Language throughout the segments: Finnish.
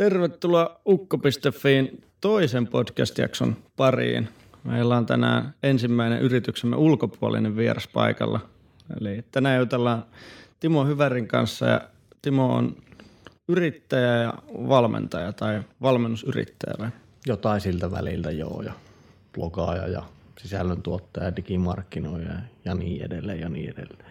Tervetuloa Ukko.fiin toisen podcast-jakson pariin. Meillä on tänään ensimmäinen yrityksemme ulkopuolinen vieras paikalla. Eli tänään jutellaan Timo Hyvärin kanssa ja Timo on yrittäjä ja valmentaja tai valmennusyrittäjä vai? Jotain siltä väliltä joo ja blogaaja ja sisällöntuottaja, digimarkkinoija ja niin edelleen ja niin edelleen.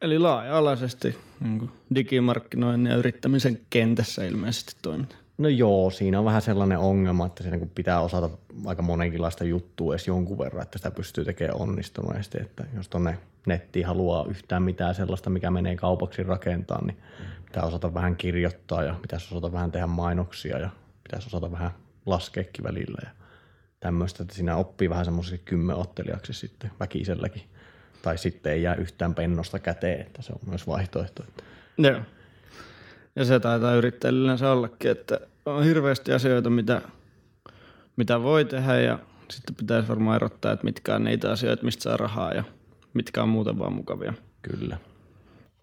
Eli laaja-alaisesti niin digimarkkinoinnin ja yrittämisen kentässä ilmeisesti toimit. No joo, siinä on vähän sellainen ongelma, että siinä pitää osata aika monenkinlaista juttua edes jonkun verran, että sitä pystyy tekemään onnistuneesti. Että jos tuonne nettiin haluaa yhtään mitään sellaista, mikä menee kaupaksi rakentaa, niin pitää osata vähän kirjoittaa ja pitäisi osata vähän tehdä mainoksia ja pitäisi osata vähän laskeekin välillä ja tämmöistä, että siinä oppii vähän semmoiseksi kymmenottelijaksi sitten väkiselläkin. Tai sitten ei jää yhtään pennosta käteen, että se on myös vaihtoehto. Joo. Ja se taitaa yrittäjillä se ollakin, että on hirveästi asioita, mitä, mitä voi tehdä ja sitten pitäisi varmaan erottaa, että mitkä on niitä asioita, mistä saa rahaa ja mitkä on muuten vaan mukavia. Kyllä.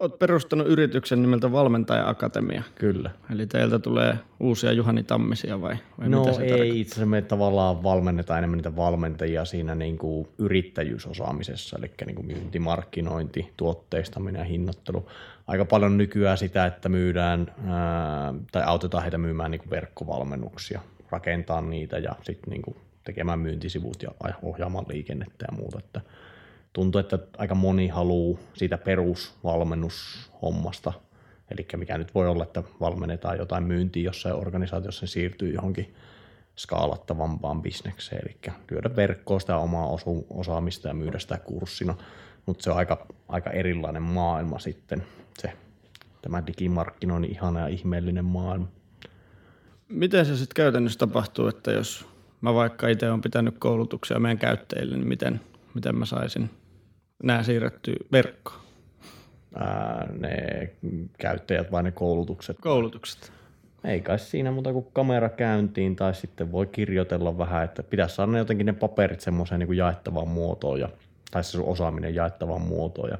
Olet perustanut yrityksen nimeltä Valmentaja Akatemia. Kyllä. Eli teiltä tulee uusia Juhani Tammisia vai, vai no mitä se ei, tarkoittaa? itse asiassa me tavallaan valmennetaan enemmän niitä valmentajia siinä niin kuin yrittäjyysosaamisessa, eli niin kuin myynti, markkinointi, tuotteistaminen ja hinnoittelu. Aika paljon nykyään sitä, että myydään ää, tai autetaan heitä myymään niin kuin verkkovalmennuksia, rakentaa niitä ja sitten niin kuin tekemään myyntisivut ja ohjaamaan liikennettä ja muuta. Että tuntuu, että aika moni haluaa siitä perusvalmennushommasta, eli mikä nyt voi olla, että valmennetaan jotain myyntiä jossain organisaatiossa, niin siirtyy johonkin skaalattavampaan bisnekseen, eli lyödä verkkoon sitä omaa osaamista ja myydä sitä kurssina, mutta se on aika, aika erilainen maailma sitten, se tämä digimarkkinoinnin ihana ja ihmeellinen maailma. Miten se sitten käytännössä tapahtuu, että jos mä vaikka itse olen pitänyt koulutuksia meidän käyttäjille, niin miten, miten mä saisin nämä siirrettyä verkkoon? Ää, ne käyttäjät vai ne koulutukset? Koulutukset. Ei kai siinä muuta kuin kamera käyntiin tai sitten voi kirjoitella vähän, että pitäisi saada ne jotenkin ne paperit semmoiseen niin jaettavaan muotoon ja, tai se sun osaaminen jaettavaan muotoon. Ja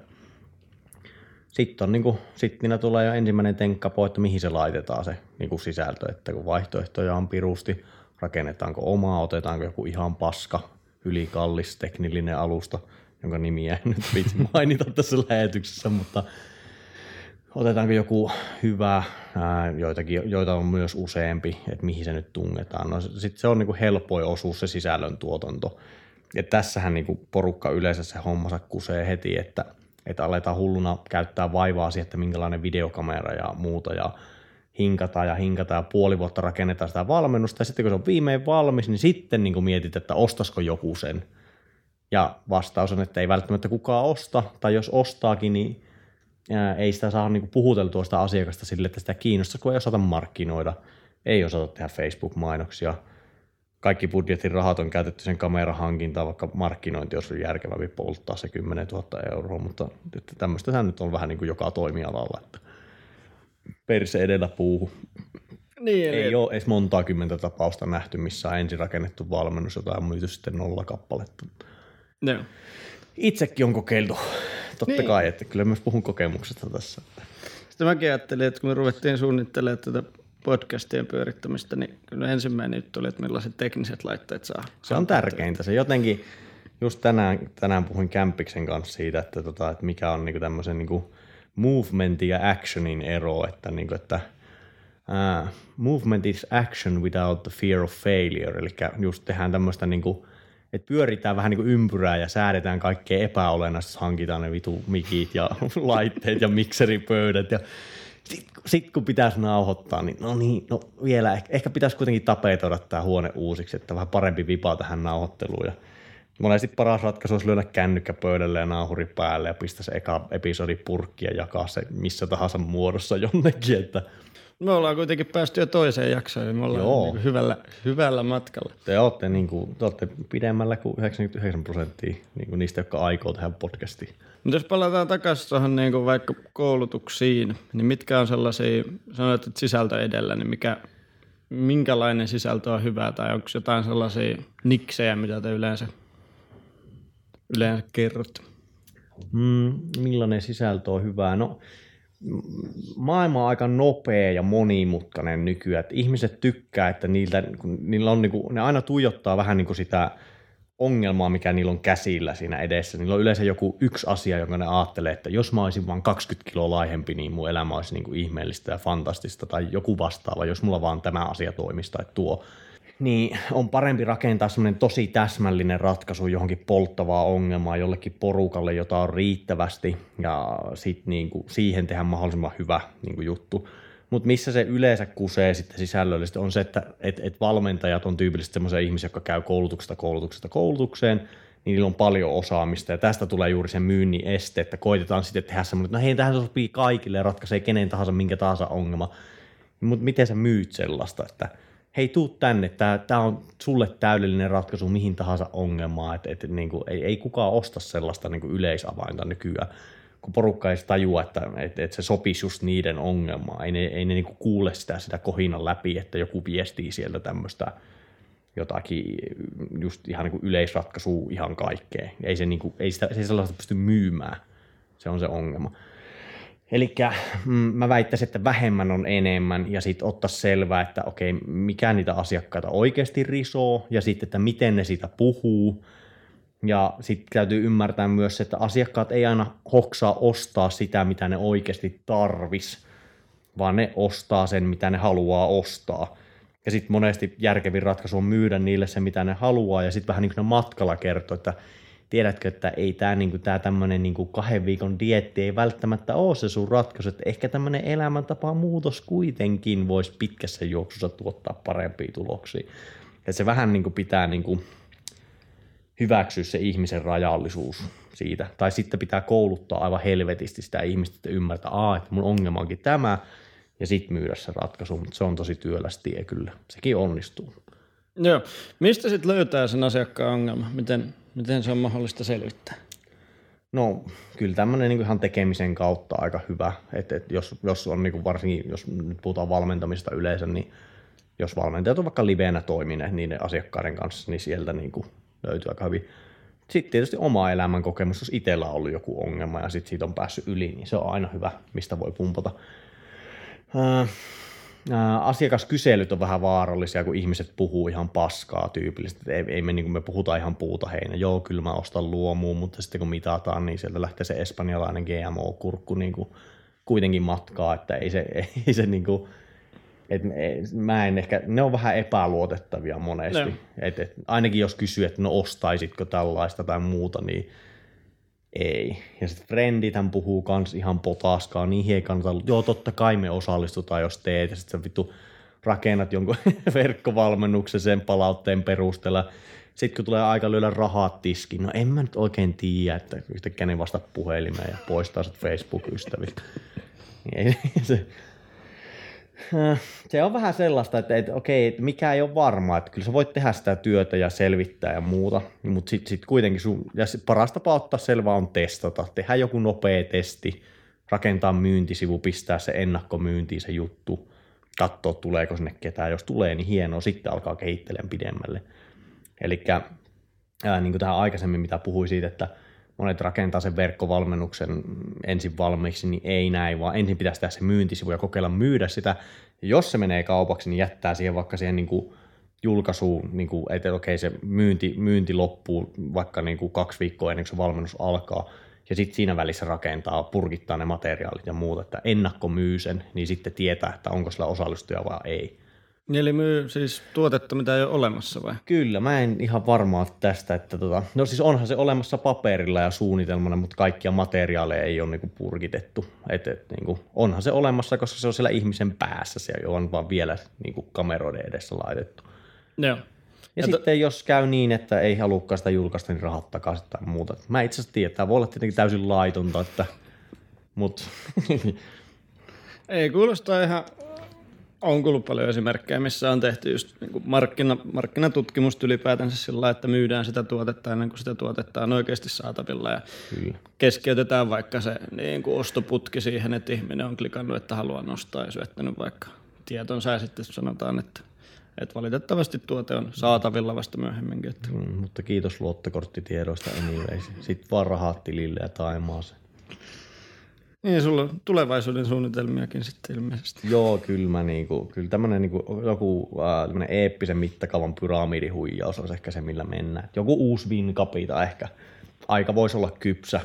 sitten on niin kuin, sit siinä tulee jo ensimmäinen tenkkapo, että mihin se laitetaan se niin kuin sisältö, että kun vaihtoehtoja on pirusti, rakennetaanko omaa, otetaanko joku ihan paska, ylikallis teknillinen alusta, jonka nimiä en nyt viitsi mainita tässä lähetyksessä, mutta otetaanko joku hyvä, ää, joitakin, joita on myös useampi, että mihin se nyt tungetaan. No sitten se on niinku helpoin osuus se sisällön tuotanto. Ja tässähän niinku porukka yleensä se hommansa kusee heti, että, että aletaan hulluna käyttää vaivaa siihen, että minkälainen videokamera ja muuta ja hinkataan ja hinkataan ja puoli vuotta rakennetaan sitä valmennusta ja sitten kun se on viimein valmis, niin sitten niin mietit, että ostasko joku sen. Ja vastaus on, että ei välttämättä kukaan osta, tai jos ostaakin, niin ei sitä saa niinku puhuteltua sitä asiakasta sille, että sitä kiinnostaa, kun ei osata markkinoida, ei osata tehdä Facebook-mainoksia. Kaikki budjetin rahat on käytetty sen kamerahankintaan, vaikka markkinointi olisi järkevämpi polttaa se 10 000 euroa, mutta tämmöistä nyt on vähän niin kuin joka toimialalla, että perse edellä puuhu. Niin, Ei ole edes montaa kymmentä tapausta nähty, missä on ensin rakennettu valmennus, jota on myyty sitten nolla kappaletta. Joo. Itsekin on kokeiltu, totta Niin. kai, että kyllä myös puhun kokemuksesta tässä. Sitten mäkin ajattelin, että kun me ruvettiin suunnittelemaan tätä podcastien pyörittämistä, niin kyllä ensimmäinen juttu oli, että millaiset tekniset laitteet saa. Se on tärkeintä. Se jotenkin, just tänään, tänään puhuin Kämpiksen kanssa siitä, että, tota, että mikä on niinku tämmöisen niinku movementin ja actionin ero, että, niinku, että uh, movement is action without the fear of failure, eli just tehdään tämmöistä niinku, että pyöritään vähän niin kuin ympyrää ja säädetään kaikkea epäolennaista, hankitaan ne vitu mikit ja laitteet ja mikseripöydät ja sitten sit kun pitäisi nauhoittaa, niin no niin, no vielä ehkä, ehkä pitäisi kuitenkin tapetoida tämä huone uusiksi, että vähän parempi vipa tähän nauhoitteluun. Ja monesti paras ratkaisu olisi lyödä kännykkä pöydälle ja nauhuri päälle ja pistää se eka episodi purkki ja jakaa se missä tahansa muodossa jonnekin, että Me ollaan kuitenkin päästy jo toiseen jaksoon, ja me ollaan Joo. niin hyvällä, hyvällä matkalla. te olette, niin kuin, te olette pidemmällä kuin 99 prosenttia niin kuin niistä, jotka aikoo tehdä podcastia. Mutta jos palataan takaisin tuohon niin kuin vaikka koulutuksiin, niin mitkä on sellaisia, sanoit, että sisältö edellä, niin mikä, minkälainen sisältö on hyvää, tai onko jotain sellaisia niksejä, mitä te yleensä, yleensä kerrotte? Mm, millainen sisältö on hyvää? No maailma on aika nopea ja monimutkainen nykyään. Että ihmiset tykkää, että niiltä, kun niillä on, niin kuin, ne aina tuijottaa vähän niin kuin sitä ongelmaa, mikä niillä on käsillä siinä edessä. Niillä on yleensä joku yksi asia, jonka ne ajattelee, että jos mä olisin vain 20 kiloa laihempi, niin mun elämä olisi niin kuin ihmeellistä ja fantastista tai joku vastaava, jos mulla vaan tämä asia toimisi tai tuo niin on parempi rakentaa semmoinen tosi täsmällinen ratkaisu johonkin polttavaa ongelmaa jollekin porukalle, jota on riittävästi, ja sitten niinku siihen tehdä mahdollisimman hyvä niinku juttu. Mutta missä se yleensä kusee sitten sisällöllisesti on se, että et, et valmentajat on tyypillisesti semmoisia ihmisiä, jotka käy koulutuksesta koulutuksesta koulutukseen, niin niillä on paljon osaamista ja tästä tulee juuri se myynnin este, että koitetaan sitten tehdä semmoinen, että no hei, tähän sopii kaikille ja ratkaisee kenen tahansa minkä tahansa ongelma. Mutta miten sä myyt sellaista, että – hei tuu tänne, tämä on sulle täydellinen ratkaisu mihin tahansa ongelmaan, että et, niin kuin, ei, ei kukaan osta sellaista niin kuin yleisavainta nykyään, kun porukka ei tajua, että et, et se sopisi just niiden ongelmaan, ei ne, ei ne niin kuin kuule sitä, sitä kohinan läpi, että joku viestii sieltä tämmöistä jotakin just ihan niin kuin yleisratkaisua ihan kaikkeen. Ei se, niin kuin, ei, sitä, se ei sellaista pysty myymään, se on se ongelma. Eli mm, mä väittäisin, että vähemmän on enemmän ja sitten ottaa selvää, että okei, mikä niitä asiakkaita oikeasti risoo ja sitten, että miten ne siitä puhuu. Ja sitten täytyy ymmärtää myös, että asiakkaat ei aina hoksaa ostaa sitä, mitä ne oikeasti tarvis, vaan ne ostaa sen, mitä ne haluaa ostaa. Ja sitten monesti järkevin ratkaisu on myydä niille se, mitä ne haluaa, ja sitten vähän niin kuin matkalla kertoo, että tiedätkö, että ei tämä niinku, tää tämmöinen niinku kahden viikon dietti ei välttämättä ole se sun ratkaisu, että ehkä tämmöinen elämäntapa muutos kuitenkin voisi pitkässä juoksussa tuottaa parempia tuloksia. Ja se vähän niinku pitää niinku hyväksyä se ihmisen rajallisuus siitä. Tai sitten pitää kouluttaa aivan helvetisti sitä ihmistä, että ymmärtää, Aa, että mun ongelma onkin tämä, ja sitten myydä se ratkaisu, mutta se on tosi työläs tie kyllä. Sekin onnistuu. Joo. Mistä sitten löytää sen asiakkaan ongelma? Miten, Miten se on mahdollista selvittää? No kyllä tämmöinen niin ihan tekemisen kautta aika hyvä, että, että jos, jos on niin varsinkin, jos nyt puhutaan valmentamista yleensä, niin jos valmentajat on vaikka liveenä toimineet niiden asiakkaiden kanssa, niin sieltä niin kuin löytyy aika hyvin. Sitten tietysti oma elämän kokemus, jos itsellä on ollut joku ongelma ja sitten siitä on päässyt yli, niin se on aina hyvä, mistä voi pumpata asiakaskyselyt on vähän vaarallisia, kun ihmiset puhuu ihan paskaa tyypillisesti. Ei, ei me, niin me puhuta ihan puuta heinä. Joo, kyllä mä ostan luomuun, mutta sitten kun mitataan, niin sieltä lähtee se espanjalainen GMO-kurkku niin kuin kuitenkin matkaa, että ei se, ei se niin kuin, et, mä en ehkä, ne on vähän epäluotettavia monesti. No. Et, et, ainakin jos kysyy, että no ostaisitko tällaista tai muuta, niin ei. Ja sitten frendithän puhuu kans ihan potaskaa, niin ei kannata, joo totta kai me osallistutaan, jos teet, ja sitten vittu rakennat jonkun verkkovalmennuksen sen palautteen perusteella. Sitten kun tulee aika lyödä rahat tiskiin, no en mä nyt oikein tiedä, että yhtäkkiä ne vasta puhelimeen ja poistaa sitten Facebook-ystäviltä. Ei, se, se on vähän sellaista, että, että okei, että mikä ei ole varma, että kyllä sä voit tehdä sitä työtä ja selvittää ja muuta, mutta sitten sit kuitenkin sun, ja paras tapa ottaa selvää on testata, tehdä joku nopea testi, rakentaa myyntisivu, pistää se ennakkomyyntiin se juttu, katsoa tuleeko sinne ketään, jos tulee niin hienoa, sitten alkaa kehittelemään pidemmälle. Eli niin kuin tähän aikaisemmin, mitä puhui siitä, että monet rakentaa sen verkkovalmennuksen ensin valmiiksi, niin ei näin, vaan ensin pitäisi tehdä se myyntisivu ja kokeilla myydä sitä. Ja jos se menee kaupaksi, niin jättää siihen vaikka siihen niin kuin julkaisuun, niin kuin, että okei se myynti, myynti loppuu vaikka niin kuin kaksi viikkoa ennen kuin se valmennus alkaa, ja sitten siinä välissä rakentaa, purkittaa ne materiaalit ja muuta, että ennakko myy sen, niin sitten tietää, että onko sillä osallistuja vai ei. Niin eli myy siis tuotetta, mitä ei ole olemassa vai? Kyllä, mä en ihan varmaa tästä, että tota, no siis onhan se olemassa paperilla ja suunnitelmana, mutta kaikkia materiaaleja ei ole niinku purkitettu. Et, et, niinku, onhan se olemassa, koska se on siellä ihmisen päässä, se on vaan vielä niinku kameroiden edessä laitettu. Joo. Ja, ja sitten to... jos käy niin, että ei halukkaan sitä julkaista, niin rahat takaisin tai muuta. Mä itse asiassa tiedän, tämä voi olla tietenkin täysin laitonta, että, mutta... ei kuulosta ihan on kuullut paljon esimerkkejä, missä on tehty just niin kuin markkina, markkinatutkimusta ylipäätänsä sillä että myydään sitä tuotetta ennen kuin sitä tuotetta on oikeasti saatavilla ja Kyllä. keskeytetään vaikka se niin kuin ostoputki siihen, että ihminen on klikannut, että haluaa nostaa ja syöttänyt vaikka tietonsa ja sitten sanotaan, että, että valitettavasti tuote on saatavilla vasta myöhemminkin. Että. Mm, mutta kiitos luottokorttitiedoista anyways. Sitten vaan rahat tilille ja taimaaseen. Niin, sulla on tulevaisuuden suunnitelmiakin sitten ilmeisesti. Joo, kyllä mä niinku, kyllä tämmönen niinku, joku äh, eeppisen mittakaavan pyramidihuijaus on ehkä se, millä mennään. Joku uusi vinkapita ehkä. Aika voisi olla kypsä.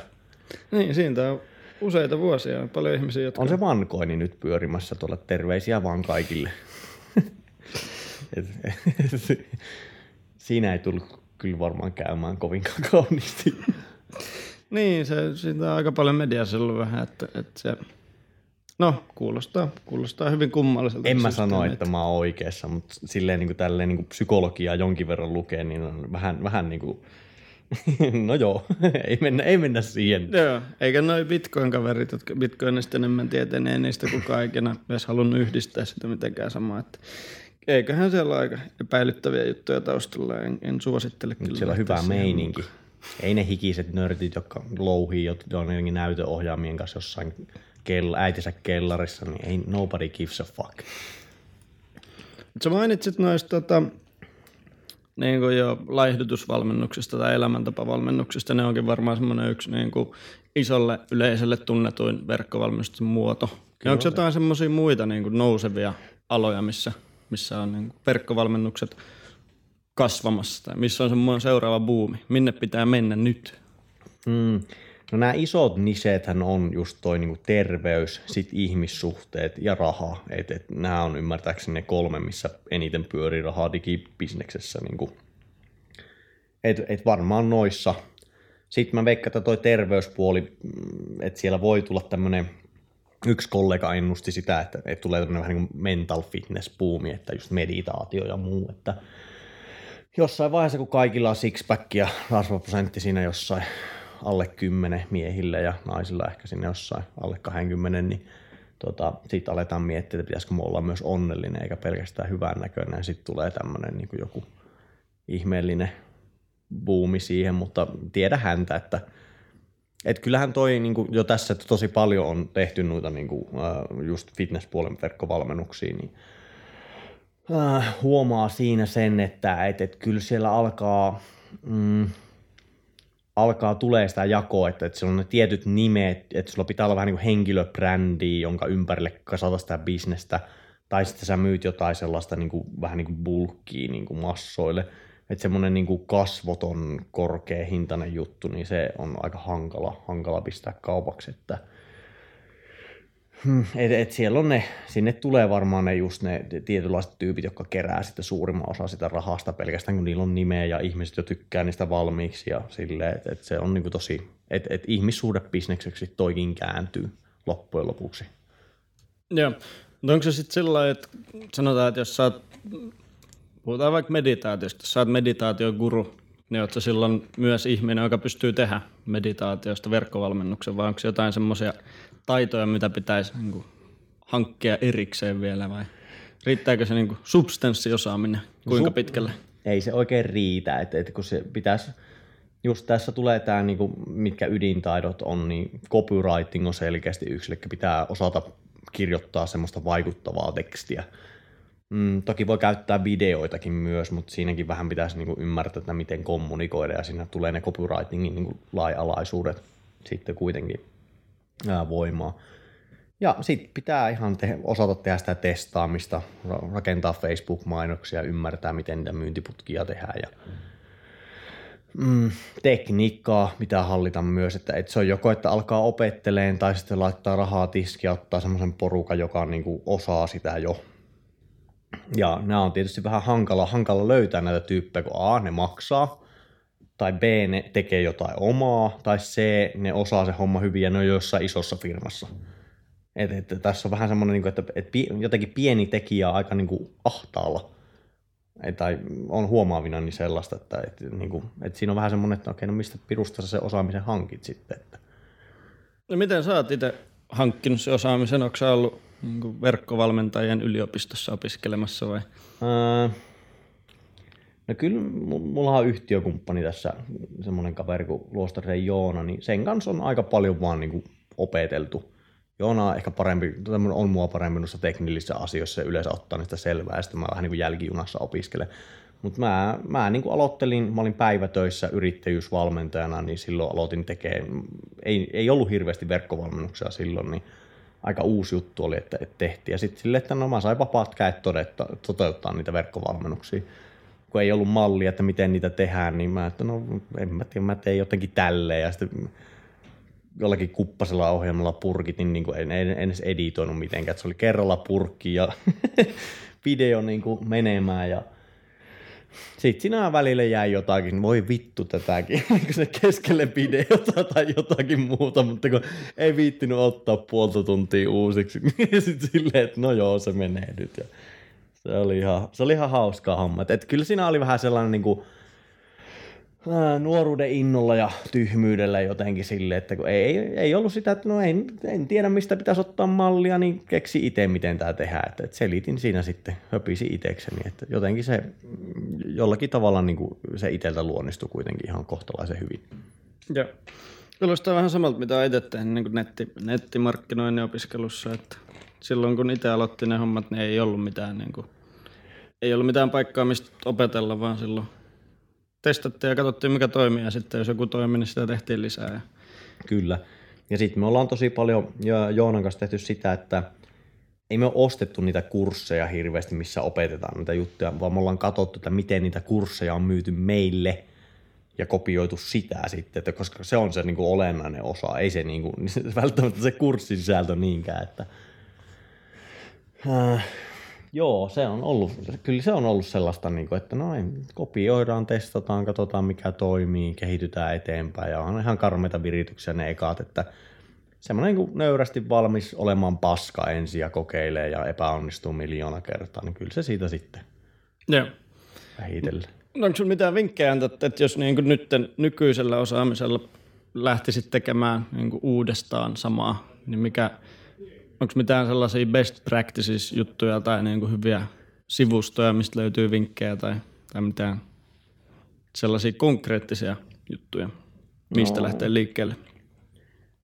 Niin, siitä on useita vuosia. On paljon ihmisiä, jotka... On se vankoini nyt pyörimässä tuolla. Terveisiä vaan kaikille. Et, siinä ei tullut kyllä varmaan käymään kovinkaan kauniisti. Niin, se, siitä on aika paljon mediassa ollut vähän, että, että se... No, kuulostaa, kuulostaa hyvin kummalliselta. En mä sano, että mä oon oikeassa, mutta silleen niin kuin tälleen niin kuin psykologiaa jonkin verran lukee, niin on vähän, vähän niin kuin no joo, ei mennä, ei mennä siihen. Joo, eikä noi Bitcoin-kaverit, jotka Bitcoinista enemmän tietää, niin ei niistä kukaan ikinä edes halunnut yhdistää sitä mitenkään samaa. Että eiköhän siellä ole aika epäilyttäviä juttuja taustalla, en, en suosittele kyllä. Siellä on hyvä meininki. Ei ne hikiset nörtit, jotka louhii jotenkin näytöohjaamien kanssa jossain kell, äitinsä kellarissa, niin ei nobody gives a fuck. Sä mainitsit noista tota, niin kuin jo laihdutusvalmennuksista tai elämäntapavalmennuksista, ne onkin varmaan semmoinen yksi niin kuin isolle yleisölle tunnetuin verkkovalmennuksen muoto. Kyllä onko jotain semmoisia muita niin kuin nousevia aloja, missä, missä on niin kuin verkkovalmennukset kasvamassa tai missä on semmoinen seuraava buumi? Minne pitää mennä nyt? Mm. No nämä isot nisethän on just toi niinku terveys, sit ihmissuhteet ja raha. Et, et nämä on ymmärtääkseni ne kolme, missä eniten pyörii rahaa digibisneksessä. Niinku. Et, et varmaan noissa. Sitten mä veikkaan, että toi terveyspuoli, mm, että siellä voi tulla tämmöinen, yksi kollega ennusti sitä, että, että tulee tämmöinen vähän niin kuin mental fitness buumi, että just meditaatio ja muu, että jossain vaiheessa, kun kaikilla on sixpack ja rasvaprosentti siinä jossain alle 10 miehillä ja naisilla ehkä sinne jossain alle 20, niin tota, sitten aletaan miettiä, että pitäisikö me olla myös onnellinen eikä pelkästään hyvän näköinen. Sitten tulee tämmöinen niin joku ihmeellinen buumi siihen, mutta tiedä häntä, että et kyllähän toi niin kuin jo tässä että tosi paljon on tehty noita niin kuin, just fitnesspuolen verkkovalmennuksia, niin äh, huomaa siinä sen, että et, et kyllä siellä alkaa mm, alkaa tulee sitä jakoa, että, että siellä on ne tietyt nimet, että sulla pitää olla vähän niin kuin henkilöbrändi, jonka ympärille kasata sitä bisnestä, tai sitten sä myyt jotain sellaista niin kuin, vähän niin kuin bulkkiä niin kuin massoille. Että semmoinen niin kuin kasvoton, korkea hintainen juttu, niin se on aika hankala, hankala pistää kaupaksi, että – et, et siellä on ne, sinne tulee varmaan ne just ne tietynlaiset tyypit, jotka kerää sitten suurimman osa sitä rahasta pelkästään, kun niillä on nimeä ja ihmiset jo tykkää niistä valmiiksi ja silleen, että et se on niinku tosi, että et ihmissuhdebisnekseksi toikin kääntyy loppujen lopuksi. Joo, mutta onko se sitten sillä että sanotaan, että jos sä oot, puhutaan vaikka meditaatiosta, jos sä oot meditaatioguru, niin oot silloin myös ihminen, joka pystyy tehdä meditaatiosta verkkovalmennuksen, vai onko jotain semmoisia taitoja, mitä pitäisi niin kuin, hankkia erikseen vielä vai riittääkö se niin kuin, substanssiosaaminen kuinka Sub- pitkälle? Ei se oikein riitä, että, että kun se pitäisi, just tässä tulee tämä, niin kuin, mitkä ydintaidot on, niin copywriting on selkeästi yksi, eli pitää osata kirjoittaa semmoista vaikuttavaa tekstiä. Mm, toki voi käyttää videoitakin myös, mutta siinäkin vähän pitäisi niin kuin, ymmärtää, että miten kommunikoida, ja siinä tulee ne copywritingin niin kuin, laajalaisuudet sitten kuitenkin voimaa. Ja sitten pitää ihan te- osata tehdä sitä testaamista, rakentaa Facebook-mainoksia, ymmärtää, miten niitä myyntiputkia tehdään ja mm, tekniikkaa pitää hallita myös, että, että se on joko, että alkaa opetteleen tai sitten laittaa rahaa tiskiä, ottaa semmoisen porukan, joka niin kuin osaa sitä jo. Ja nämä on tietysti vähän hankala, hankala löytää näitä tyyppejä, kun A, ne maksaa, tai B, ne tekee jotain omaa, tai C, ne osaa se homma hyvin ja ne on jossain isossa firmassa. Et, et, tässä on vähän semmoinen, niin että et, jotenkin pieni tekijä on aika niin kuin ahtaalla. Et, tai on huomaavina niin sellaista, että et, niin kuin, et siinä on vähän semmoinen, että okei, no mistä pirusta sä se osaamisen hankit sitten. Että. No miten sä oot itse hankkinut se osaamisen? Onko sä ollut niin verkkovalmentajien yliopistossa opiskelemassa vai? Öö, No kyllä, mulla on yhtiökumppani tässä, semmoinen kaveri kuin Luostarisen Joona, niin sen kanssa on aika paljon vaan niin opeteltu. Joona on ehkä parempi, on mua parempi noissa teknillisissä asioissa ja yleensä ottaa niistä selvää, ja sitten mä vähän niin kuin jälkijunassa opiskelen. Mutta mä, mä niin kuin aloittelin, mä olin päivätöissä yrittäjyysvalmentajana, niin silloin aloitin tekemään, ei, ei ollut hirveästi verkkovalmennuksia silloin, niin aika uusi juttu oli, että, että tehtiin. Ja sitten silleen, että no mä sain vapaat käet todetta, toteuttaa niitä verkkovalmennuksia. Kun ei ollut mallia, että miten niitä tehdään, niin mä, että no en mä tiedä, mä tein jotenkin tälleen. Ja sitten jollakin kuppasella ohjelmalla purkitin, niin kuin en, en, en edes editoinut mitenkään. Se oli kerralla purkki ja video niin kuin menemään ja sitten siinä välillä jäi jotakin, voi vittu tätäkin, kun se keskelle videota tai jotakin muuta, mutta kun ei viittinyt ottaa puolta tuntia uusiksi, niin sitten silleen, että no joo, se menee nyt. Ja se oli ihan, se oli ihan hauskaa homma. Et kyllä siinä oli vähän sellainen niin kuin, nuoruuden innolla ja tyhmyydellä jotenkin sille, että kun ei, ei ollut sitä, että no en, en tiedä mistä pitäisi ottaa mallia, niin keksi itse miten tämä tehdään. Että, että selitin siinä sitten, höpisi itsekseni, että jotenkin se jollakin tavalla niin kuin se itseltä luonnistui kuitenkin ihan kohtalaisen hyvin. Joo. Kuulostaa vähän samalta, mitä itse tein niin netti, nettimarkkinoinnin opiskelussa, että silloin kun itse aloitti ne hommat, niin ei ollut mitään, niin kuin, ei ollut mitään paikkaa, mistä opetella, vaan silloin testattiin ja katsottiin mikä toimii ja sitten jos joku toimi, niin sitä tehtiin lisää. Kyllä. Ja sitten me ollaan tosi paljon Joonan kanssa tehty sitä, että ei me ole ostettu niitä kursseja hirveästi, missä opetetaan niitä juttuja, vaan me ollaan katsottu, että miten niitä kursseja on myyty meille ja kopioitu sitä sitten, että koska se on se niin kuin olennainen osa, ei se, niin kuin, välttämättä se kurssisisältö niinkään, että äh, Joo, se on ollut, kyllä se on ollut sellaista, niin kuin, että noin, kopioidaan, testataan, katsotaan mikä toimii, kehitytään eteenpäin ja on ihan karmeita virityksiä ne ekat, että semmoinen niin nöyrästi valmis olemaan paska ensin ja kokeilee ja epäonnistuu miljoona kertaa, niin kyllä se siitä sitten Joo. vähitellen. No onko sinulla mitään vinkkejä antaa, että jos niin kuin nyt nykyisellä osaamisella lähtisit tekemään niin kuin uudestaan samaa, niin mikä, onko mitään sellaisia best practices juttuja tai niin kuin hyviä sivustoja, mistä löytyy vinkkejä tai, tai mitään sellaisia konkreettisia juttuja, mistä no. lähtee liikkeelle?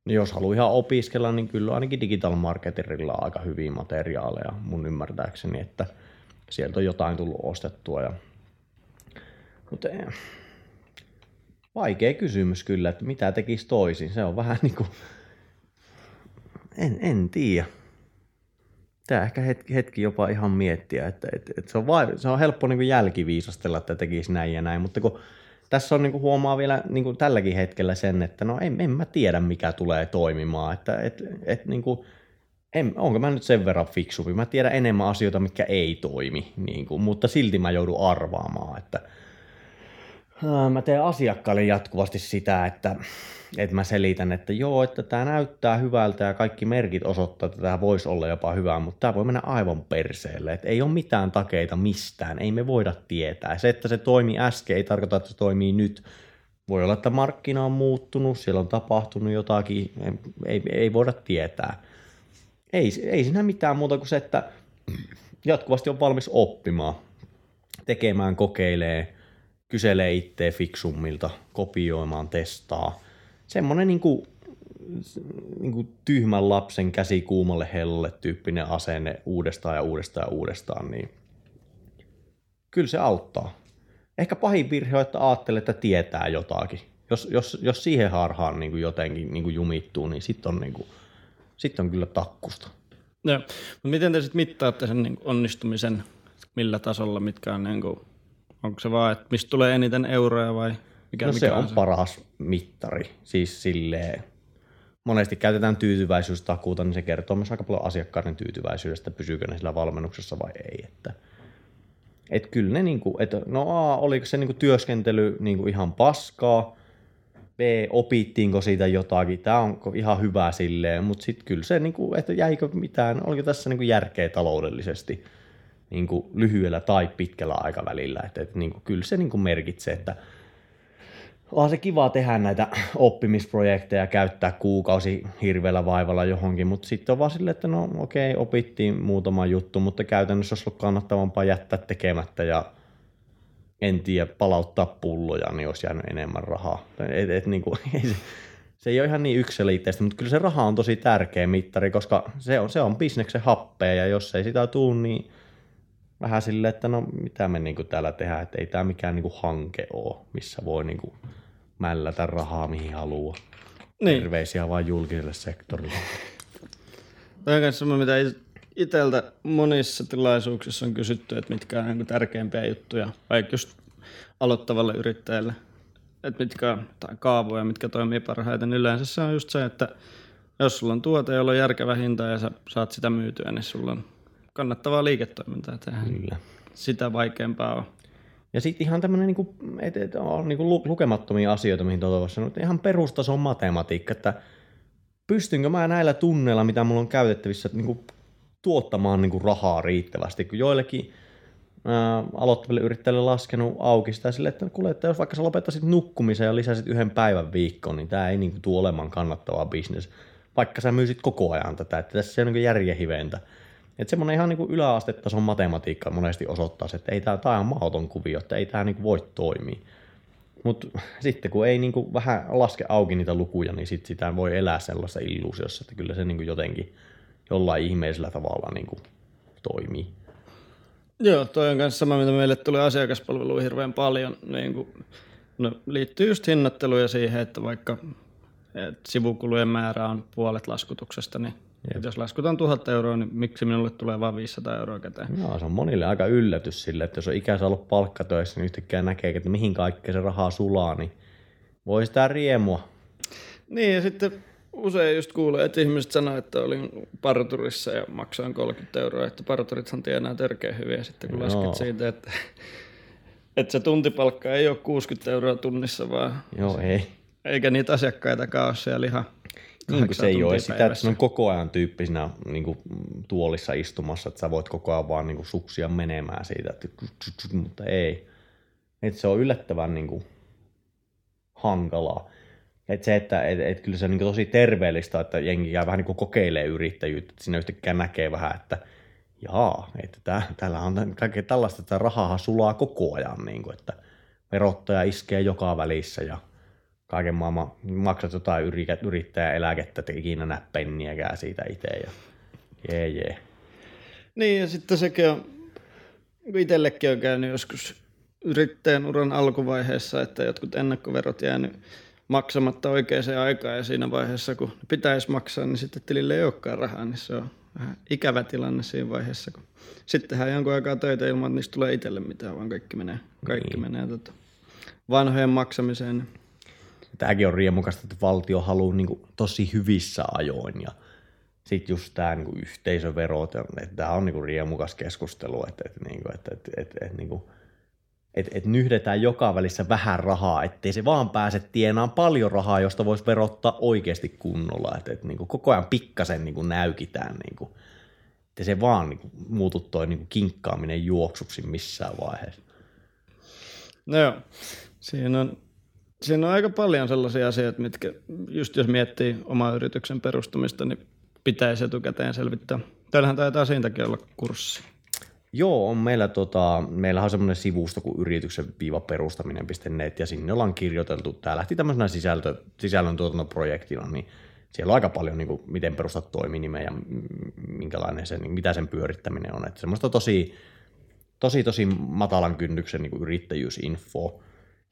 No jos haluaa ihan opiskella, niin kyllä ainakin digital marketerilla on aika hyviä materiaaleja mun ymmärtääkseni, että sieltä on jotain tullut ostettua. Ja... Mutta eh, vaikea kysymys kyllä, että mitä tekisi toisin. Se on vähän niin kuin en, en tiedä. Tämä ehkä hetki, hetki jopa ihan miettiä, että, että, että se, on vai, se on helppo niin jälkiviisastella, että tekisi näin ja näin, mutta kun tässä on niin kuin huomaa vielä niin kuin tälläkin hetkellä sen, että no en, en mä tiedä mikä tulee toimimaan, että et, et, niin kuin, en, onko mä nyt sen verran fiksumpi, mä tiedän enemmän asioita, mikä ei toimi, niin kuin, mutta silti mä joudun arvaamaan, että mä teen asiakkaille jatkuvasti sitä, että että mä selitän, että joo, että tämä näyttää hyvältä ja kaikki merkit osoittaa, että tämä voisi olla jopa hyvää, mutta tämä voi mennä aivan perseelle. Että ei ole mitään takeita mistään, ei me voida tietää. Se, että se toimii äsken, ei tarkoita, että se toimii nyt. Voi olla, että markkina on muuttunut, siellä on tapahtunut jotakin, ei, ei voida tietää. Ei, ei siinä mitään muuta kuin se, että jatkuvasti on valmis oppimaan, tekemään, kokeilee, kyselee itseä fiksummilta, kopioimaan, testaa – semmoinen niin kuin, niin kuin tyhmän lapsen käsi kuumalle hellalle tyyppinen asenne uudestaan ja uudestaan ja uudestaan, niin kyllä se auttaa. Ehkä pahin virhe on, että ajattelee, että tietää jotakin. Jos, jos, jos siihen harhaan niin kuin jotenkin niin kuin jumittuu, niin sitten on, niin sit on kyllä takkusta. Joo. Miten te sitten mittaatte sen niin onnistumisen, millä tasolla, mitkä on, niin kuin, onko se vaan, että mistä tulee eniten euroja vai mikä, no mikä se on, se? paras mittari. Siis silleen, monesti käytetään tyytyväisyystakuuta, niin se kertoo myös aika paljon asiakkaiden tyytyväisyydestä, pysyykö ne sillä valmennuksessa vai ei. Että, et kyllä ne, niinku, että no A, oliko se niinku työskentely niinku ihan paskaa, B, opittiinko siitä jotakin, tämä on ihan hyvä silleen, mutta sitten kyllä se, niinku, että jäikö mitään, oliko tässä niinku järkeä taloudellisesti niinku lyhyellä tai pitkällä aikavälillä, että, että niinku, kyllä se niinku merkitsee, että onhan se kiva tehdä näitä oppimisprojekteja, käyttää kuukausi hirveällä vaivalla johonkin, mutta sitten on vaan silleen, että no okei, okay, opittiin muutama juttu, mutta käytännössä olisi ollut kannattavampaa jättää tekemättä ja en tiedä, palauttaa pulloja, niin olisi jäänyt enemmän rahaa. Et, et, niin kuin, ei se, se ei ole ihan niin yksilitteistä, mutta kyllä se raha on tosi tärkeä mittari, koska se on, se on bisneksen happea ja jos ei sitä tule, niin vähän silleen, että no mitä me niinku täällä tehdään, että ei tämä mikään niinku hanke ole, missä voi niinku mällätä rahaa mihin haluaa. Niin. Terveisiä vaan julkiselle sektorille. Tämä on myös semmoinen, mitä itseltä monissa tilaisuuksissa on kysytty, että mitkä on niin tärkeimpiä juttuja, vaikka just aloittavalle yrittäjälle, että mitkä on tai kaavoja, mitkä toimii parhaiten. Yleensä se on just se, että jos sulla on tuote, jolla on järkevä hinta ja sä saat sitä myytyä, niin sulla on kannattavaa liiketoimintaa. Että Kyllä. sitä vaikeampaa on. Ja sitten ihan tämmöinen, niinku, että et on niinku lu- lukemattomia asioita, mihin voisi sanoa, että ihan perustason matematiikka, että pystynkö mä näillä tunneilla, mitä mulla on käytettävissä, niinku, tuottamaan niinku rahaa riittävästi, kun joillekin ää, aloittaville yrittäjille laskenut auki sitä sille, että kuule, että jos vaikka sä lopettaisit nukkumisen ja lisäsit yhden päivän viikkoon, niin tämä ei niinku tule olemaan kannattavaa bisnes, vaikka sä myisit koko ajan tätä, että tässä on niinku järjen hiventä. Että semmoinen ihan niinku yläastetason matematiikka monesti osoittaa, että ei tämä, tämä on mahdoton kuvio, että ei tämä niinku voi toimia. Mutta sitten kun ei niinku vähän laske auki niitä lukuja, niin sit sitä voi elää sellaisessa illuusiossa, että kyllä se niinku jotenkin jollain ihmeisellä tavalla niinku toimii. Joo, toi on myös sama, mitä meille tulee asiakaspalveluun hirveän paljon. Niin kuin, no, liittyy just hinnoitteluun ja siihen, että vaikka et sivukulujen määrä on puolet laskutuksesta, niin et jos laskutaan 1000 euroa, niin miksi minulle tulee vain 500 euroa käteen? Joo, se on monille aika yllätys sille, että jos on ikänsä ollut palkkatöissä, niin yhtäkkiä näkee, että mihin kaikkea se rahaa sulaa, niin voi sitä riemua. Niin, ja sitten usein just kuulee, että ihmiset sanoo, että olin parturissa ja maksoin 30 euroa, että parturithan tienaa törkeä hyvin, ja sitten kun Joo. lasket siitä, että, että se tuntipalkka ei ole 60 euroa tunnissa, vaan Joo, ei. eikä niitä asiakkaitakaan ole siellä ihan Niin kuin se ei ole sitä, että se on koko ajan tyyppisinä niin kuin, tuolissa istumassa, että sä voit koko ajan vaan niin kuin, suksia menemään siitä, että, mutta ei. Että se on yllättävän niin kuin, hankalaa. Et se, että et, et kyllä se on niin tosi terveellistä, että jengi jää vähän niin kuin kokeilee yrittäjyyttä, että siinä yhtäkkiä näkee vähän, että jaa, että tää, täällä on kaikkea tällaista, että rahaa sulaa koko ajan, niin kuin, että verottaja iskee joka välissä ja kaiken maailman maksat jotain yri- yrittäjäeläkettä, että ikinä näe penniäkään siitä itse ja jee jee. Niin, ja sitten sekin on, itsellekin on käynyt joskus yrittäjän uran alkuvaiheessa, että jotkut ennakkoverot jäänyt maksamatta oikeaan aikaan, ja siinä vaiheessa, kun pitäisi maksaa, niin sitten tilille ei olekaan rahaa, niin se on vähän ikävä tilanne siinä vaiheessa, kun sitten tehdään jonkun aikaa töitä ilman, että niistä tulee itselle mitään, vaan kaikki menee, kaikki niin. menee tota, vanhojen maksamiseen. niin Tämäkin on riemukasta, että valtio haluaa niin tosi hyvissä ajoin ja sitten just tämä niin yhteisöverot, että tämä on niin riemukas keskustelu, että, että, niin kuin, että, että, että, että, niin kuin, että, että nyhdetään joka välissä vähän rahaa, ettei se vaan pääse tienaan paljon rahaa, josta voisi verottaa oikeasti kunnolla, että, että niin kuin koko ajan pikkasen niin kuin näykitään, niin kuin, että se vaan niin kuin, muutu toi niin kuin kinkkaaminen juoksuksi missään vaiheessa. No joo, siinä on, siinä on aika paljon sellaisia asioita, mitkä just jos miettii oman yrityksen perustamista, niin pitäisi etukäteen selvittää. Täällähän taitaa siitäkin olla kurssi. Joo, on meillä, tota, meillä on semmoinen sivusto kuin yrityksen viiva perustaminen.net ja sinne ollaan kirjoiteltu. Tämä lähti tämmöisenä sisältö, sisällön tuotantoprojektina, niin siellä on aika paljon, niin kuin, miten perustat toiminimen ja minkälainen se, niin mitä sen pyörittäminen on. Että semmoista tosi, tosi, tosi matalan kynnyksen niin kuin yrittäjyysinfo.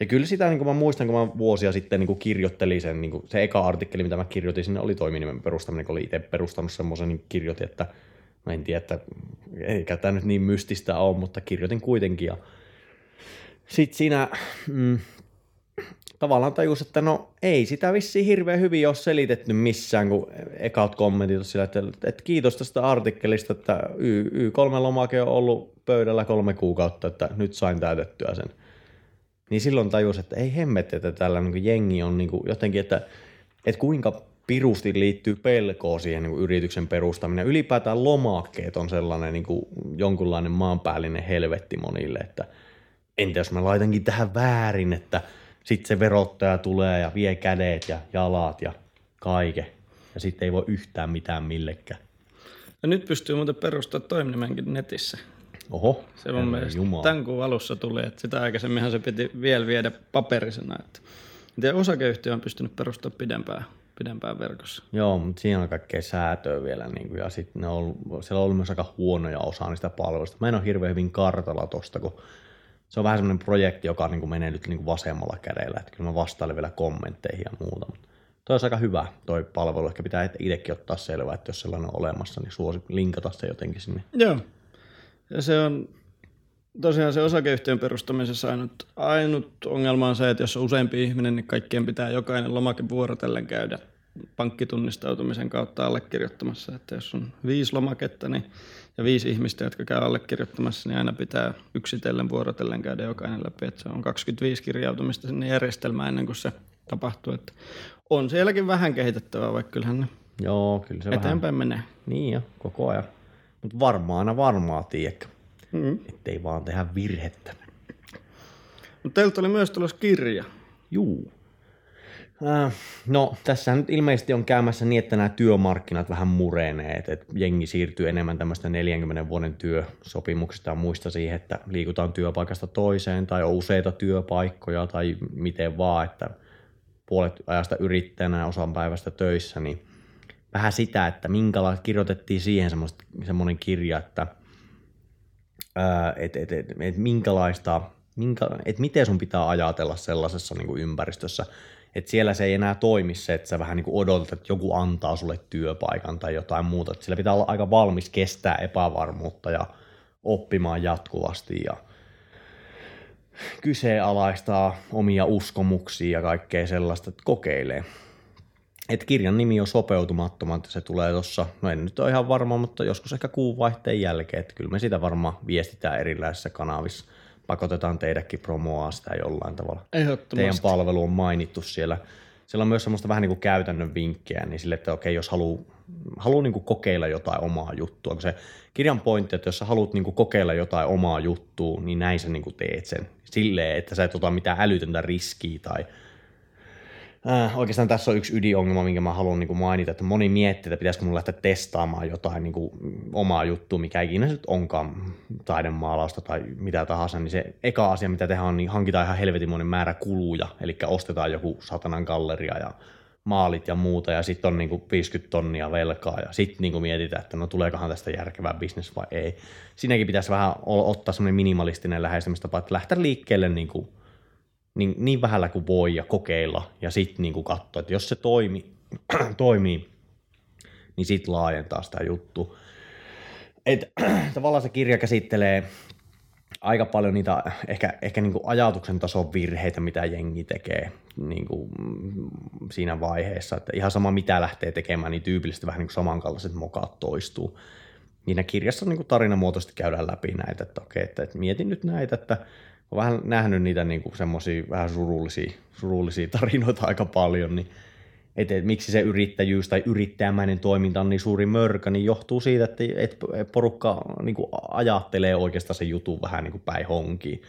Ja kyllä sitä, niin kuin mä muistan, kun mä vuosia sitten niin kuin kirjoittelin sen, niin kuin se eka artikkeli, mitä mä kirjoitin, sinne oli toiminimen perustaminen, kun oli itse perustanut semmoisen, niin kirjoitin, että mä en tiedä, että eikä tämä nyt niin mystistä ole, mutta kirjoitin kuitenkin. Ja sitten siinä mm, tavallaan tajus, että no ei sitä vissiin hirveän hyvin ole selitetty missään, kun ekat kommentit on sillä, että, että kiitos tästä artikkelista, että Y, Y3-lomake on ollut pöydällä kolme kuukautta, että nyt sain täytettyä sen. Niin silloin tajus, että ei hemmet, että tällä niin jengi on niin jotenkin, että, että kuinka pirusti liittyy pelkoa siihen niin yrityksen perustaminen. Ylipäätään lomakkeet on sellainen niin kuin jonkunlainen maanpäällinen helvetti monille, että entä jos mä laitankin tähän väärin, että sitten se verottaja tulee ja vie kädet ja jalat ja kaiken. Ja sitten ei voi yhtään mitään millekään. Ja nyt pystyy muuten perustamaan toiminimenkin netissä. Oho, Se mun mielestä Jumala. tämän kuun alussa tuli, että sitä aikaisemminhan se piti vielä viedä paperisena. Että en tiedä, osakeyhtiö on pystynyt perustamaan pidempään pidempään verkossa. Joo, mutta siinä on kaikkea säätöä vielä. Niin kuin, ja sitten ne on, siellä on ollut myös aika huonoja osa niistä palveluista. Mä en ole hirveän hyvin kartalla tosta, kun se on vähän semmoinen projekti, joka niin kuin menee nyt niin kuin vasemmalla kädellä. Että kyllä mä vastailen vielä kommentteihin ja muuta. Mutta toi on aika hyvä toi palvelu. Ehkä pitää itsekin ottaa selvää, että jos sellainen on olemassa, niin suosi linkata se jotenkin sinne. Joo. Ja se on tosiaan se osakeyhtiön perustamisessa ainut, ainut ongelma on se, että jos on useampi ihminen, niin kaikkien pitää jokainen lomake vuorotellen käydä pankkitunnistautumisen kautta allekirjoittamassa. Että jos on viisi lomaketta niin, ja viisi ihmistä, jotka käy allekirjoittamassa, niin aina pitää yksitellen vuorotellen käydä jokainen läpi. Että se on 25 kirjautumista sinne järjestelmään ennen kuin se tapahtuu. Että on sielläkin vähän kehitettävää, vaikka kyllähän ne Joo, kyllä se eteenpäin vähän... menee. Niin jo, koko ajan. Mutta varmaan aina varmaa, tiedätkö? Mm. Ettei vaan tehdä virhettä. Mutta teiltä oli myös tulossa kirja. Juu. Äh, no, tässä nyt ilmeisesti on käymässä niin, että nämä työmarkkinat vähän murenee, että, että jengi siirtyy enemmän tämmöistä 40 vuoden työsopimuksista ja muista siihen, että liikutaan työpaikasta toiseen tai on useita työpaikkoja tai miten vaan, että puolet ajasta yrittäjänä ja osan päivästä töissä, niin vähän sitä, että minkälaista, kirjoitettiin siihen semmoinen kirja, että että et, et, et, minkälaista, minkä, et miten sun pitää ajatella sellaisessa niin kuin ympäristössä, että siellä se ei enää toimi se, että sä vähän niin kuin odotat, että joku antaa sulle työpaikan tai jotain muuta. Että sillä pitää olla aika valmis kestää epävarmuutta ja oppimaan jatkuvasti ja kyseenalaistaa omia uskomuksia ja kaikkea sellaista, että kokeilee. Et kirjan nimi on sopeutumattomat, se tulee tuossa, no en nyt ole ihan varma, mutta joskus ehkä kuun vaihteen jälkeen, että kyllä me sitä varmaan viestitään erilaisissa kanavissa. Pakotetaan teidäkin promoaa sitä jollain tavalla. Teidän palvelu on mainittu siellä. Siellä on myös semmoista vähän niin kuin käytännön vinkkejä, niin sille, että okei, jos haluaa haluu niin kokeilla jotain omaa juttua, kun se kirjan pointti, että jos sä haluat niin kokeilla jotain omaa juttua, niin näin sä niin teet sen. Silleen, että sä et ota mitään älytöntä riskiä tai Äh, oikeastaan tässä on yksi ydinongelma, minkä mä haluan niin kuin mainita, että moni miettii, että pitäisikö mun lähteä testaamaan jotain niin kuin, omaa juttua, mikä ikinä nyt onkaan taidemaalausta tai mitä tahansa, niin se eka asia, mitä tehdään, on niin hankitaan ihan helvetinmoinen määrä kuluja, eli ostetaan joku satanan galleria ja maalit ja muuta, ja sitten on niin kuin 50 tonnia velkaa, ja sitten niin mietitään, että no tuleekohan tästä järkevää bisnes vai ei. Siinäkin pitäisi vähän ottaa semmoinen minimalistinen lähestymistapa, että lähteä liikkeelle niin kuin niin, niin vähällä kuin voi ja kokeilla ja sitten niin katsoa, että jos se toimi, toimii, niin sitten laajentaa sitä juttu. Et, tavallaan se kirja käsittelee aika paljon niitä ehkä, ehkä niin ajatuksen tason virheitä, mitä jengi tekee niin kuin siinä vaiheessa. Että ihan sama mitä lähtee tekemään, niin tyypillisesti vähän niin samankaltaiset mokaat toistuu. Siinä kirjassa niin tarinamuotoisesti käydään läpi näitä, että okei, että, että mietin nyt näitä, että olen vähän nähnyt niitä niin semmoisia vähän surullisia, surullisia tarinoita aika paljon, niin että et, miksi se yrittäjyys tai yrittäjämäinen toiminta on niin suuri mörkö, niin johtuu siitä, että et porukka niin kuin ajattelee oikeastaan se jutun vähän niin kuin päin honkiin.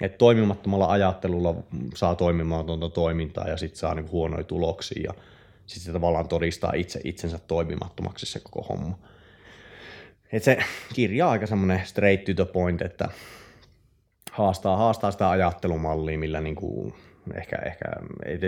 Et toimimattomalla ajattelulla saa toimimatonta toimintaa ja sitten saa niin kuin huonoja tuloksia ja sitten se tavallaan todistaa itse itsensä toimimattomaksi se koko homma. Et se kirja on aika semmoinen straight to the point, että haastaa, haastaa sitä ajattelumallia, millä niin kuin ehkä, ehkä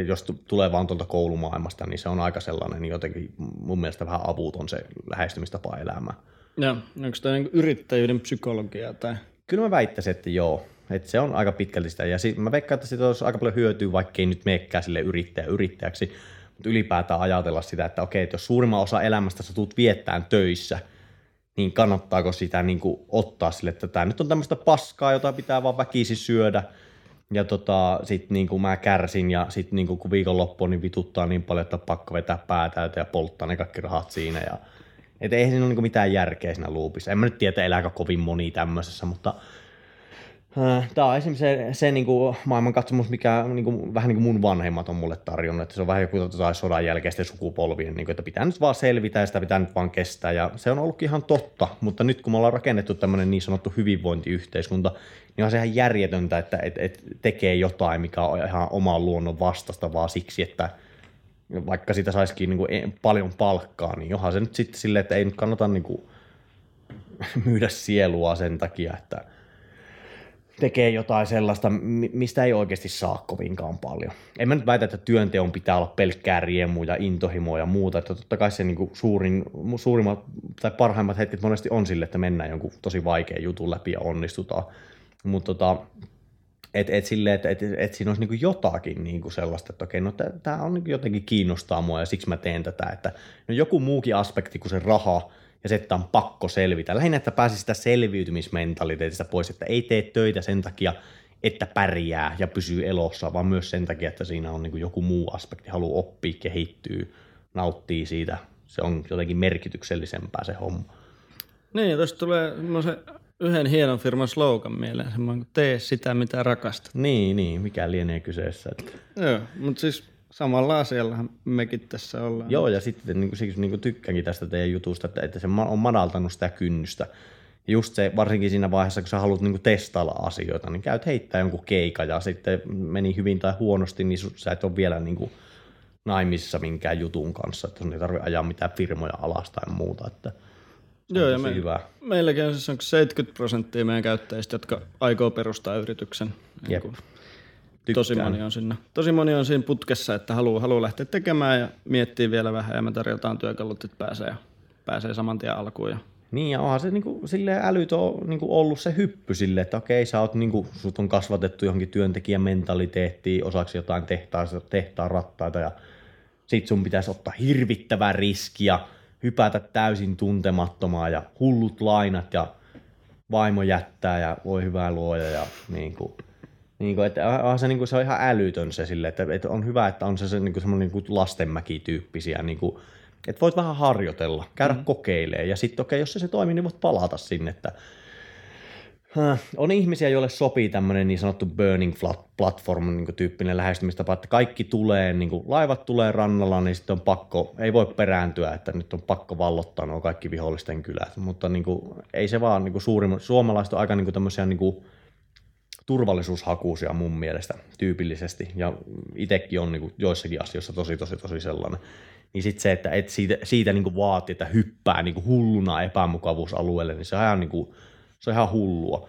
jos tulee vaan tuolta koulumaailmasta, niin se on aika sellainen niin jotenkin mun mielestä vähän avuton se lähestymistapa elämään. Joo, onko tämä niin yrittäjyyden psykologia? Tai? Kyllä mä väittäisin, että joo. Että se on aika pitkälti sitä. Ja sit, mä veikkaan, että siitä olisi aika paljon hyötyä, vaikka ei nyt meekään sille yrittäjä yrittäjäksi. Mutta ylipäätään ajatella sitä, että okei, että jos suurimman osa elämästä sä tulet viettään töissä – niin kannattaako sitä niin kuin ottaa sille, että tämä nyt on tämmöistä paskaa, jota pitää vaan väkisi syödä. Ja tota, sit niin kuin mä kärsin ja sit niin kuin kun viikonloppu niin vituttaa niin paljon, että pakko vetää päätä ja polttaa ne kaikki rahat siinä. Ja, et ei siinä ole niin kuin mitään järkeä siinä loopissa. En mä nyt tiedä, elääkö kovin moni tämmöisessä, mutta Tämä on esimerkiksi se, se niin kuin maailmankatsomus, mikä niin kuin, vähän niin kuin mun vanhemmat on mulle tarjonnut. Että se on vähän joku tota, sodan jälkeisten sukupolvien, niin kuin, että pitää nyt vaan selvitä ja sitä pitää nyt vaan kestää. Ja se on ollut ihan totta, mutta nyt kun me ollaan rakennettu tämmöinen niin sanottu hyvinvointiyhteiskunta, niin on se ihan järjetöntä, että et, et tekee jotain, mikä on ihan oman luonnon vastasta vaan siksi, että vaikka sitä saisikin niin kuin e, paljon palkkaa, niin johan se nyt sitten silleen, että ei nyt kannata niin kuin myydä sielua sen takia, että – tekee jotain sellaista, mistä ei oikeasti saa kovinkaan paljon. En mä nyt väitä, että työnteon pitää olla pelkkää riemua ja intohimoa ja muuta, että totta kai se niin kuin suurin, suurimmat tai parhaimmat hetket monesti on sille, että mennään jonkun tosi vaikea jutun läpi ja onnistutaan. Mutta tota, et, et sille, että et, et siinä olisi niinku jotakin niinku sellaista, että okei, no tämä on niinku jotenkin kiinnostaa mua ja siksi mä teen tätä, että no joku muukin aspekti kuin se raha ja se, että on pakko selvitä. Lähinnä, että pääsi sitä selviytymismentaliteetista pois, että ei tee töitä sen takia, että pärjää ja pysyy elossa, vaan myös sen takia, että siinä on niinku joku muu aspekti, haluaa oppia, kehittyy, nauttii siitä. Se on jotenkin merkityksellisempää se homma. Niin, ja tuosta tulee se yhden hienon firman slogan mieleen, semmoinen tee sitä, mitä rakastat. Niin, niin, mikä lienee kyseessä. Että... Joo, mutta siis samalla asiallahan mekin tässä ollaan. Joo, ja sitten niin kuin, siksi niin kuin tykkäänkin tästä teidän jutusta, että, että se on madaltanut sitä kynnystä. Just se, varsinkin siinä vaiheessa, kun sä haluat niin kuin testailla asioita, niin käyt heittää jonkun keika ja sitten meni hyvin tai huonosti, niin sä et ole vielä niin kuin naimisissa minkään jutun kanssa, että sun ei tarvitse ajaa mitään firmoja alas tai muuta. Että Joo, ja me, hyvä. meilläkin on siis on 70 prosenttia meidän käyttäjistä, jotka aikoo perustaa yrityksen. Jep. Niin tosi moni, on siinä, tosi moni on siinä putkessa, että haluaa, haluaa lähteä tekemään ja miettii vielä vähän ja me tarjotaan työkalut, että pääsee, pääsee saman tien alkuun. Ja niin ja onhan se niinku, silleen älyt on niinku ollut se hyppy sille, että okei sä oot niinku, sut on kasvatettu johonkin työntekijän mentaliteettiin, osaksi jotain tehtaa, tehtaan rattaita ja sit sun pitäisi ottaa hirvittävää riskiä hypätä täysin tuntemattomaan ja hullut lainat ja vaimo jättää ja voi hyvää luoja ja niin kuin, niin kuin, että se, niin kuin, se on ihan älytön se sille, että, että on hyvä, että on se, se niin kuin semmoinen niin kuin lastenmäki-tyyppisiä, niin kuin, että voit vähän harjoitella, käydä mm. kokeilemaan ja sitten okei, okay, jos se, se toimii, niin voit palata sinne, että on ihmisiä, joille sopii tämmöinen niin sanottu burning platform niin tyyppinen lähestymistapa, että kaikki tulee, niin kuin laivat tulee rannalla, niin sitten on pakko, ei voi perääntyä, että nyt on pakko vallottaa nuo kaikki vihollisten kylät, mutta niin kuin, ei se vaan niin kuin suurin, suomalaiset on aika niin kuin tämmöisiä niin kuin, turvallisuushakuisia mun mielestä tyypillisesti, ja itsekin on niin kuin, joissakin asioissa tosi tosi tosi sellainen. Niin sitten se, että et siitä, siitä niin kuin että hyppää niin kuin hulluna epämukavuusalueelle, niin se on ihan niin kuin, se on ihan hullua.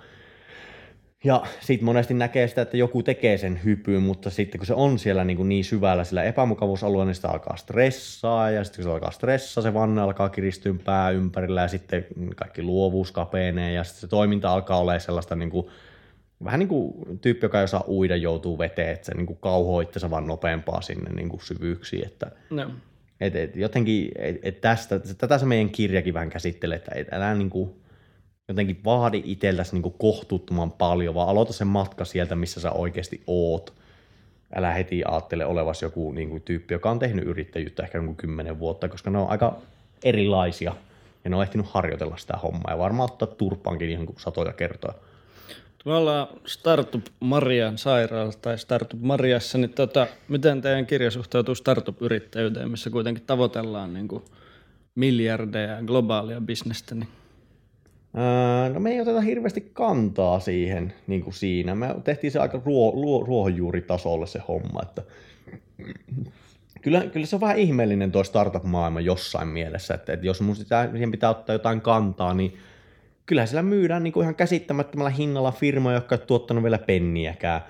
Ja sitten monesti näkee sitä, että joku tekee sen hypyyn, mutta sitten kun se on siellä niin, kuin niin syvällä sillä epämukavuusalueella, niin sitä alkaa stressaa ja sitten kun se alkaa stressaa, se vanne alkaa kiristyä pää ympärillä ja sitten kaikki luovuus kapenee ja sitten se toiminta alkaa olla sellaista niin kuin, vähän niin kuin tyyppi, joka ei osaa uida, joutuu veteen, että se niin kuin kauhoo itse vaan nopeampaa sinne niin kuin syvyyksiin. Että, no. et, et, jotenkin et, et tästä, tätä se meidän kirjakin vähän käsittelee, että et, älä niin kuin, jotenkin vaadi itseltäsi niin kohtuuttoman paljon, vaan aloita sen matka sieltä, missä sä oikeasti oot. Älä heti ajattele olevas joku niin kuin, tyyppi, joka on tehnyt yrittäjyyttä ehkä jonkun kymmenen vuotta, koska ne on aika erilaisia ja ne on ehtinyt harjoitella sitä hommaa ja varmaan ottaa turpaankin ihan satoja kertoja. Me ollaan Startup Marian sairaala tai Startup Mariassa, niin tota, miten teidän kirja suhtautuu startup-yrittäjyyteen, missä kuitenkin tavoitellaan niin kuin miljardeja globaalia bisnestä? Niin no me ei oteta hirveästi kantaa siihen niin kuin siinä. Me tehtiin se aika ruo, ruo, ruohonjuuritasolle se homma. Että kyllä, kyllä se on vähän ihmeellinen tuo startup-maailma jossain mielessä, että, että jos mun sitä, siihen pitää ottaa jotain kantaa, niin kyllähän siellä myydään niin kuin ihan käsittämättömällä hinnalla firmoja, jotka ei tuottanut vielä penniäkään.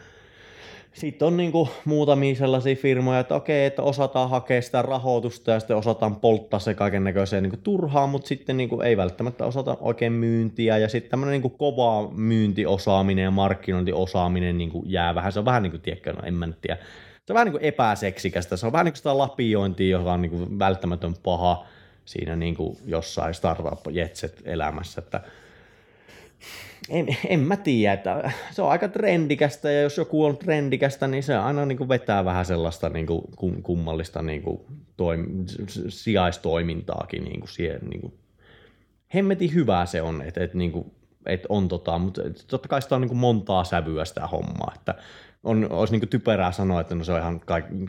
Sitten on niinku muutamia sellaisia firmoja, että okei, että osataan hakea sitä rahoitusta ja sitten osataan polttaa se kaiken näköiseen niinku turhaan, mutta sitten niinku ei välttämättä osata oikein myyntiä. Ja sitten tämmöinen niinku kova myyntiosaaminen ja markkinointiosaaminen niinku jää vähän, se on vähän niin kuin, tiedätkö, no en mä nyt tiedä. Se on vähän niin kuin epäseksikästä, se on vähän niin kuin sitä lapiointia, joka on niin kuin välttämätön paha siinä niin kuin jossain startup-jetset elämässä, että en, en mä tiedä, että se on aika trendikästä ja jos joku on trendikästä, niin se aina niin kuin vetää vähän sellaista niin kuin kummallista niin kuin toim, sijaistoimintaakin niin kuin siihen. Niin kuin. Hemmetin hyvää se on, että, että, niin kuin, että on tota, mutta totta kai sitä on niin kuin montaa sävyä sitä hommaa, että on, olisi niin kuin typerää sanoa, että no se on ihan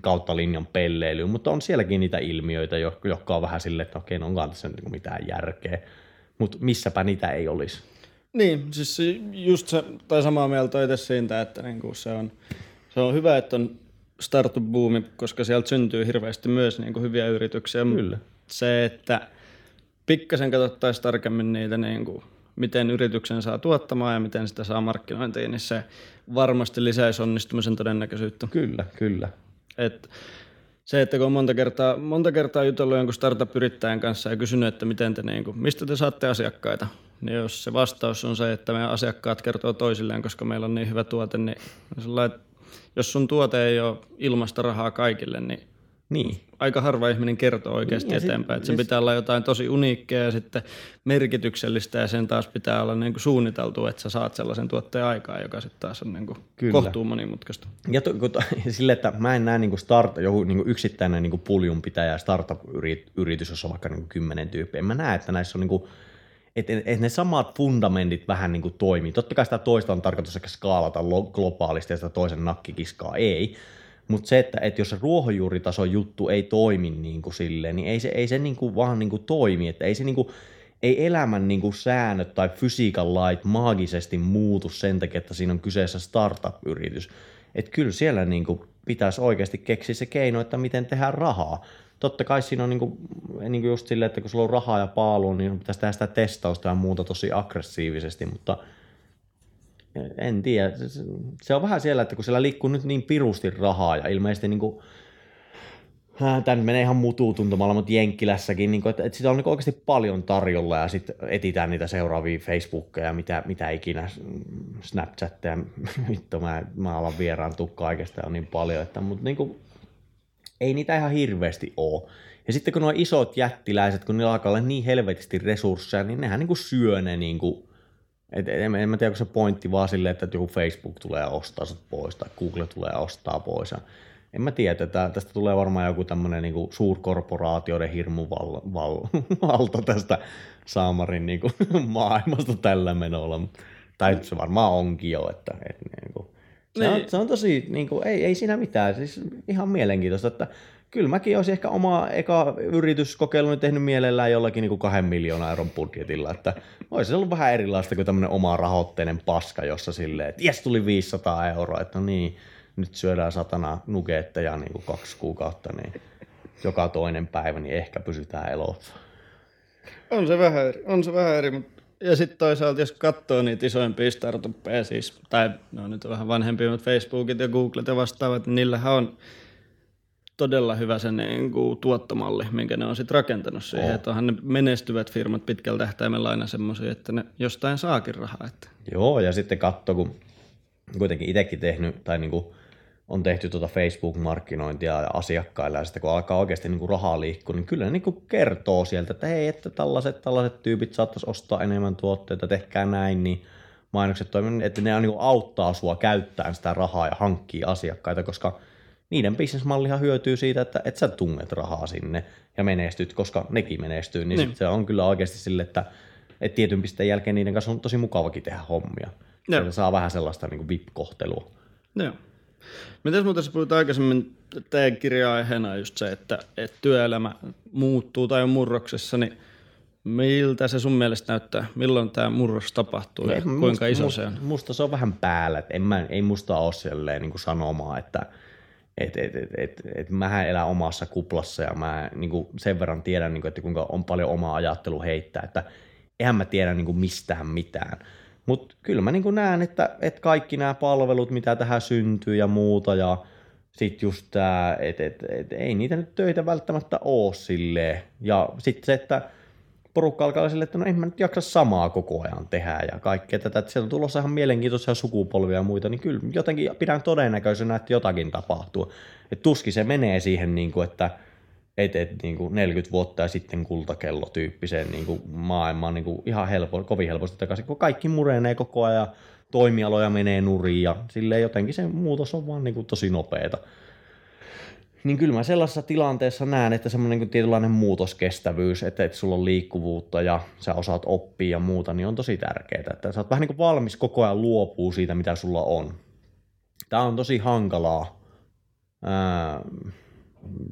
kautta linjan pelleily, mutta on sielläkin niitä ilmiöitä, jotka on vähän silleen, että okei, no onkaan tässä niin mitään järkeä, mutta missäpä niitä ei olisi. Niin, siis just se, tai samaa mieltä itse siitä, että niinku se, on, se on hyvä, että on startup-boomi, koska sieltä syntyy hirveästi myös niinku hyviä yrityksiä. Kyllä. Se, että pikkasen katsottaisiin tarkemmin niitä niinku miten yrityksen saa tuottamaan ja miten sitä saa markkinointiin, niin se varmasti lisäisi onnistumisen todennäköisyyttä. Kyllä, kyllä. Et se, että kun on monta kertaa, monta kertaa jutellut jonkun startup-yrittäjän kanssa ja kysynyt, että miten te, niin kuin, mistä te saatte asiakkaita, niin jos se vastaus on se, että meidän asiakkaat kertoo toisilleen, koska meillä on niin hyvä tuote, niin jos sun tuote ei ole ilmasta rahaa kaikille, niin niin. Aika harva ihminen kertoo oikeasti niin, eteenpäin. Sit, sen pitää olla jotain tosi uniikkia ja sitten merkityksellistä ja sen taas pitää olla niin kuin suunniteltu, että sä saat sellaisen tuotteen aikaa, joka sitten taas on niin kuin kohtuu monimutkaista. Ja to, to, sille, että mä en näe niin kuin start, joku niin kuin yksittäinen niin kuin puljun pitäjä startup-yritys, jossa on vaikka niin kuin kymmenen tyyppiä. Mä näen, että näissä on niin kuin, että et ne samat fundamentit vähän niin kuin toimii. Totta kai sitä toista on tarkoitus ehkä skaalata globaalisti ja sitä toisen nakkikiskaa ei, mutta se, että, että jos se ruohonjuuritason juttu ei toimi niin kuin silleen, niin ei se, ei se niin kuin vaan niin kuin toimi. Että ei se niin kuin, ei elämän niin kuin säännöt tai fysiikan lait maagisesti muutu sen takia, että siinä on kyseessä startup-yritys. Että kyllä siellä niin kuin pitäisi oikeasti keksiä se keino, että miten tehdään rahaa. Totta kai siinä on niin kuin, niin kuin just silleen, että kun sulla on rahaa ja paalu, niin pitäisi tehdä sitä testausta ja muuta tosi aggressiivisesti, mutta – en tiedä. Se on vähän siellä, että kun siellä liikkuu nyt niin pirusti rahaa ja ilmeisesti niin kuin, Tämä menee ihan mutuu tuntumalla, mutta Jenkkilässäkin, niin kuin, että, että sitä on niin oikeasti paljon tarjolla ja sitten etitään niitä seuraavia Facebookia ja mitä, mitä ikinä, Snapchatteja, vittu mä, mä alan vieraantua kaikesta on niin paljon, että, mutta niin kuin, ei niitä ihan hirveästi ole. Ja sitten kun nuo isot jättiläiset, kun niillä alkaa olla niin helvetisti resursseja, niin nehän niin kuin syö ne niin kuin et en, en mä tiedä, onko se pointti vaan silleen, että joku Facebook tulee ostaa sut pois tai Google tulee ostaa pois. En mä tiedä, että tästä tulee varmaan joku tämmöinen niin suurkorporaatioiden hirmuvalta val, valta tästä Saamarin niin kuin, maailmasta tällä menolla. Tai se varmaan onkin jo, että, että se, on, niin. se on tosi, niin kuin, ei, ei siinä mitään, siis ihan mielenkiintoista, että kyllä mäkin olisin ehkä oma eka yrityskokeiluni tehnyt mielellään jollakin niin kuin kahden miljoonaa euron budjetilla, että olisi ollut vähän erilaista kuin tämmöinen oma rahoitteinen paska, jossa silleen, että jes tuli 500 euroa, että no niin, nyt syödään satana nugetteja niin kuin kaksi kuukautta, niin joka toinen päivä, niin ehkä pysytään elossa. On se vähän eri, on se vähän eri mutta ja sitten toisaalta, jos katsoo niitä isoimpia startuppeja, siis, tai no nyt on vähän vanhempia, mutta Facebookit ja Googlet ja vastaavat, niin niillähän on todella hyvä se niin kuin, tuottomalli, minkä ne on sitten rakentanut siihen. Oh. Että onhan ne menestyvät firmat pitkällä tähtäimellä aina semmoisia, että ne jostain saakin rahaa. Että. Joo, ja sitten katso, kun kuitenkin itsekin tehnyt, tai niin kuin on tehty tuota Facebook-markkinointia ja asiakkailla, ja sitten kun alkaa oikeasti niin kuin rahaa liikkua, niin kyllä ne niin kuin kertoo sieltä, että hei, että tällaiset, tällaiset tyypit saattaisi ostaa enemmän tuotteita, tehkää näin, niin mainokset toimivat, että ne niin kuin auttaa sua käyttämään sitä rahaa ja hankkii asiakkaita, koska – niiden bisnesmallihan hyötyy siitä, että, että sä tunnet rahaa sinne ja menestyt, koska nekin menestyy, niin, niin. se on kyllä oikeasti sille, että, että tietyn pisteen jälkeen niiden kanssa on tosi mukavakin tehdä hommia. Se saa vähän sellaista niin VIP-kohtelua. Joo. Mitäs muuta sä puhuit aikaisemmin, teidän kirja-aiheena just se, että, että työelämä muuttuu tai on murroksessa, niin miltä se sun mielestä näyttää? Milloin tämä murros tapahtuu ja kuinka musta, iso se on? Musta se on vähän päällä, en mä, ei musta ole silleen niin sanomaa, että – et, et, et, et, et mähän elän omassa kuplassa ja mä niin kuin sen verran tiedän, niin kuin, että kuinka on paljon oma ajattelu heittää, että eihän mä tiedä niin kuin mistään mitään. Mutta kyllä mä niin näen, että, että kaikki nämä palvelut, mitä tähän syntyy ja muuta ja sitten just tämä, että et, et, ei niitä nyt töitä välttämättä ole silleen. Ja sitten se, että porukka alkaa sille, että no en mä nyt jaksa samaa koko ajan tehdä ja kaikkea tätä, että sieltä on tulossa ihan mielenkiintoisia sukupolvia ja muita, niin kyllä jotenkin pidän todennäköisenä, että jotakin tapahtuu. Että tuskin se menee siihen, niin kuin, että et, et, niin kuin 40 vuotta ja sitten kultakello tyyppiseen niin kuin maailmaan niin kuin ihan helpo, kovin helposti takaisin, kun kaikki murenee koko ajan, toimialoja menee nurin ja silleen jotenkin se muutos on vaan niin kuin tosi nopeeta niin kyllä mä sellaisessa tilanteessa näen, että semmoinen niin tietynlainen muutoskestävyys, että, että sulla on liikkuvuutta ja sä osaat oppia ja muuta, niin on tosi tärkeää. Että sä oot vähän niin kuin valmis koko ajan luopuu siitä, mitä sulla on. Tämä on tosi hankalaa. Ää,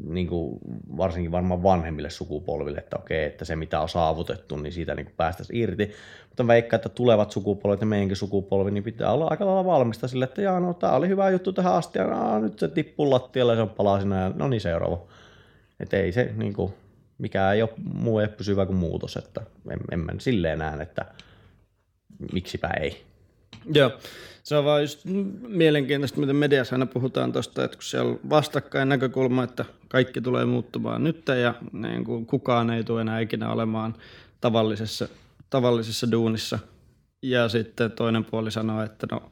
niin kuin varsinkin varmaan vanhemmille sukupolville, että okei, että se mitä on saavutettu, niin siitä niin päästäisiin irti. Mutta veikkaan, että tulevat sukupolvet ja meidänkin sukupolvi, niin pitää olla aika lailla valmista sille, että no tämä oli hyvä juttu tähän asti, ja no, nyt se tippuu lattialle se on palasina, ja no niin seuraava. Että ei se, niin kuin, mikään ei ole, muu ei pysyvä kuin muutos, että en, en mä silleen näe, että miksipä ei. Joo, se on vaan just mielenkiintoista, miten mediassa aina puhutaan tuosta, että kun siellä on vastakkain näkökulma, että kaikki tulee muuttumaan nyt ja niin kuin kukaan ei tule enää ikinä olemaan tavallisessa, tavallisessa duunissa. Ja sitten toinen puoli sanoo, että no,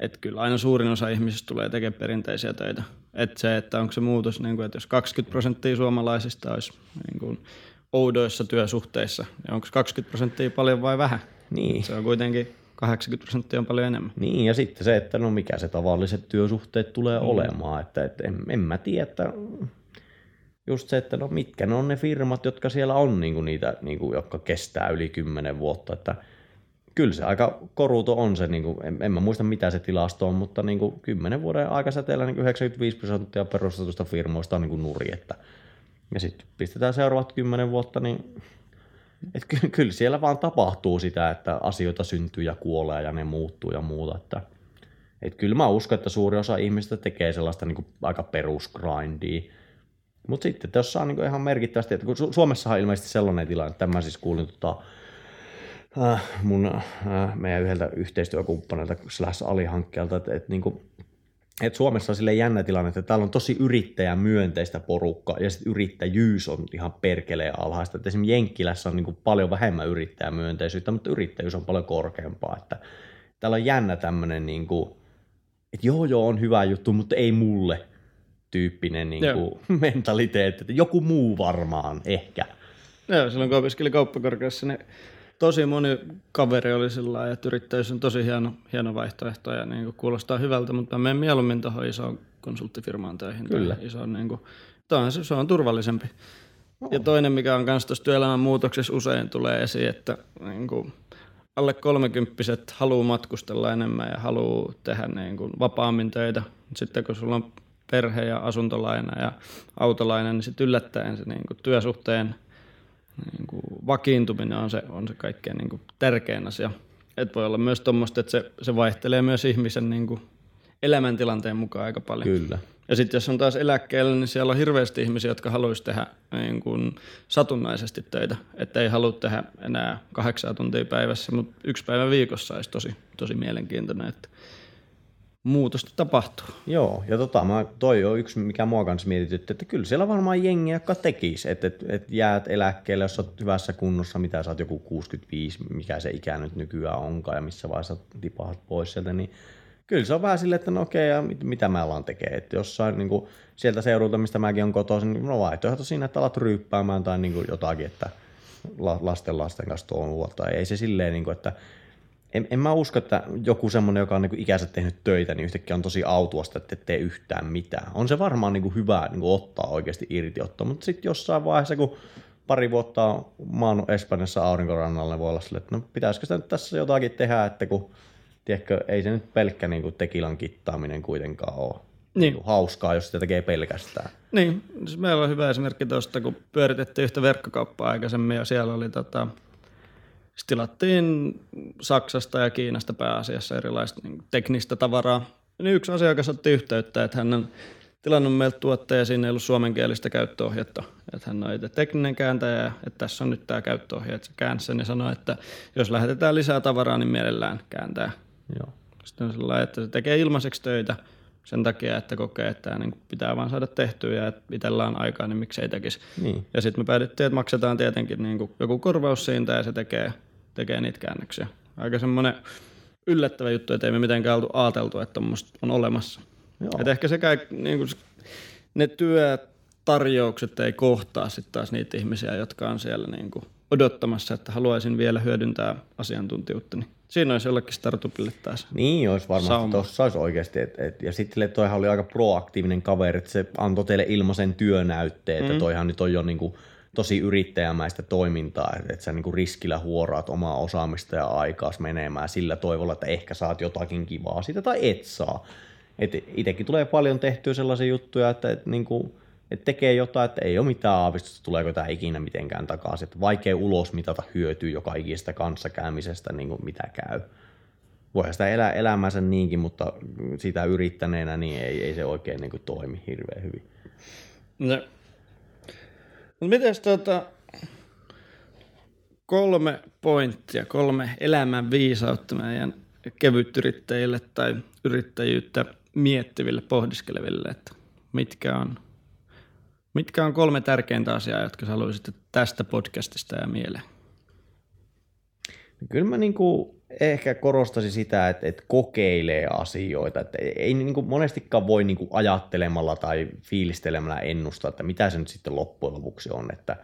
että kyllä aina suurin osa ihmisistä tulee tekemään perinteisiä töitä. Että se, että onko se muutos, niin kuin, että jos 20 prosenttia suomalaisista olisi niin kuin oudoissa työsuhteissa, niin onko 20 prosenttia paljon vai vähän? Niin. Se on kuitenkin 80 prosenttia on paljon enemmän. Niin, ja sitten se, että no mikä se tavalliset työsuhteet tulee mm. olemaan. Että, että en, en mä tiedä, että just se, että no mitkä ne on ne firmat, jotka siellä on niin kuin niitä, niin kuin, jotka kestää yli 10 vuotta. Että kyllä se aika koruto on se, niin kuin, en, en mä muista mitä se tilasto on, mutta niin kuin 10 vuoden aikasäteellä niin 95 prosenttia perustetusta firmoista on niin kuin nuri. Että, ja sitten pistetään seuraavat 10 vuotta, niin et ky- kyllä siellä vaan tapahtuu sitä, että asioita syntyy ja kuolee ja ne muuttuu ja muuta. Että, et kyllä mä uskon, että suuri osa ihmistä tekee sellaista niin kuin aika perusgrindia. Mutta sitten, jos saa niin ihan merkittävästi, että kun Su- Suomessahan on ilmeisesti sellainen tilanne, että mä siis kuulin tota, äh, mun, äh, meidän yhdeltä yhteistyökumppanilta slash alihankkijalta, että, että niin kuin, et Suomessa on sille jännä tilanne, että täällä on tosi yrittäjämyönteistä porukkaa ja sitten yrittäjyys on ihan perkeleen alhaista. Et esimerkiksi Jenkkilässä on niin paljon vähemmän yrittäjämyönteisyyttä, mutta yrittäjyys on paljon korkeampaa. Että täällä on jännä tämmöinen, niin kuin, että joo joo on hyvä juttu, mutta ei mulle tyyppinen niin kuin, mentaliteetti. Että joku muu varmaan ehkä. Joo, silloin kun opiskelin kauppakorkeassa, niin tosi moni kaveri oli sillä että yrittäjyys on tosi hieno, hieno vaihtoehto ja niin kuin kuulostaa hyvältä, mutta mä menen mieluummin tuohon isoon konsulttifirmaan töihin. Kyllä. Isoon, niin kuin, on, se on turvallisempi. Oh. Ja toinen, mikä on myös tuossa työelämän muutoksessa usein tulee esiin, että niin kuin, alle kolmekymppiset haluaa matkustella enemmän ja haluaa tehdä niin kuin, vapaammin töitä. Sitten kun sulla on perhe ja asuntolaina ja autolaina, niin sitten yllättäen se niin kuin, työsuhteen niin kuin vakiintuminen on se, on se kaikkein niin kuin tärkein asia. Et voi olla myös tuommoista, että se, se vaihtelee myös ihmisen niin kuin elämäntilanteen mukaan aika paljon. Kyllä. Ja sitten jos on taas eläkkeellä, niin siellä on hirveästi ihmisiä, jotka haluaisi tehdä niin kuin satunnaisesti töitä. Että ei halua tehdä enää kahdeksan tuntia päivässä, mutta yksi päivä viikossa olisi tosi, tosi mielenkiintoinen. Että muutosta tapahtuu. Joo, ja tota, mä, toi on yksi, mikä mua kanssa mietitytti, että kyllä siellä varmaan jengi, joka tekisi, että et, et jäät eläkkeelle, jos olet hyvässä kunnossa, mitä sä oot joku 65, mikä se ikä nyt nykyään onkaan ja missä vaiheessa tipahat pois sieltä, niin kyllä se on vähän silleen, että no okei, ja mit, mitä mä alan tekemään, että jossain niin kuin, sieltä seurulta, mistä mäkin on kotoisin, niin no vaihtoehto siinä, että alat ryyppäämään tai niin kuin jotakin, että lasten lasten kanssa tuon tai ei se silleen, niin kuin, että en, en mä usko, että joku semmoinen, joka on niin ikänsä tehnyt töitä, niin yhtäkkiä on tosi autuasta, että et tee yhtään mitään. On se varmaan niin kuin hyvä niin kuin ottaa oikeasti irti ottaa, mutta sitten jossain vaiheessa, kun pari vuotta on maannut Espanjassa aurinkorannalle, niin voi olla sille, että no pitäisikö sitä nyt tässä jotakin tehdä, että kun tiedätkö, ei se nyt pelkkä niin kuin tekilan kittaaminen kuitenkaan ole niin. Niin hauskaa, jos sitä tekee pelkästään. Niin, siis meillä on hyvä esimerkki tuosta, kun pyöritettiin yhtä verkkokauppaa aikaisemmin ja siellä oli tota, tilattiin Saksasta ja Kiinasta pääasiassa erilaista niin teknistä tavaraa. Niin yksi asiakas otti yhteyttä, että hän on tilannut meiltä tuotteja ja siinä ei ollut suomenkielistä käyttöohjetta. Että hän on itse tekninen kääntäjä, että tässä on nyt tämä käyttöohje, että se käänsi sen ja sanoi, että jos lähetetään lisää tavaraa, niin mielellään kääntää. Joo. Sitten on sellainen, että se tekee ilmaiseksi töitä sen takia, että kokee, että tämä niin pitää vaan saada tehtyä ja että itsellä on aikaa, niin miksei tekisi. Niin. Ja sitten me päädyttiin, että maksetaan tietenkin niin kuin joku korvaus siitä ja se tekee, tekee niitä käännöksiä. Aika semmoinen yllättävä juttu, että ei me mitenkään oltu ajateltu, että on olemassa. Et ehkä se käy, niin kuin, ne työtarjoukset ei kohtaa sitten taas niitä ihmisiä, jotka on siellä niin kuin odottamassa, että haluaisin vielä hyödyntää asiantuntijuutta. Siinä olisi jollekin startupille taas. Niin, olisi varmasti. Tuossa olisi oikeasti. Et, et, ja sitten toihan oli aika proaktiivinen kaveri, että se antoi teille ilmaisen työnäytteen, että mm. toihan nyt on jo niin kuin, tosi yrittäjämäistä toimintaa, että, että sä niin kuin riskillä huoraat omaa osaamista ja aikaa menemään sillä toivolla, että ehkä saat jotakin kivaa siitä tai et saa. itsekin tulee paljon tehtyä sellaisia juttuja, että, että niin kuin, että tekee jotain, että ei ole mitään aavistusta, tuleeko tämä ikinä mitenkään takaisin. Että vaikea ulos mitata hyötyä joka ikistä kanssakäymisestä, niin kuin mitä käy. Voihan sitä elää elämänsä niinkin, mutta sitä yrittäneenä niin ei, ei se oikein niin kuin toimi hirveän hyvin. No. Mutta miten tota, kolme pointtia, kolme elämän viisautta meidän kevytyrittäjille tai yrittäjyyttä miettiville, pohdiskeleville, että mitkä on, mitkä on kolme tärkeintä asiaa, jotka haluaisit tästä podcastista ja mieleen? Kyllä mä niinku ehkä korostaisin sitä, että, että kokeilee asioita. Että ei niinku monestikaan voi niinku ajattelemalla tai fiilistelemällä ennustaa, että mitä se nyt sitten loppujen lopuksi on. Että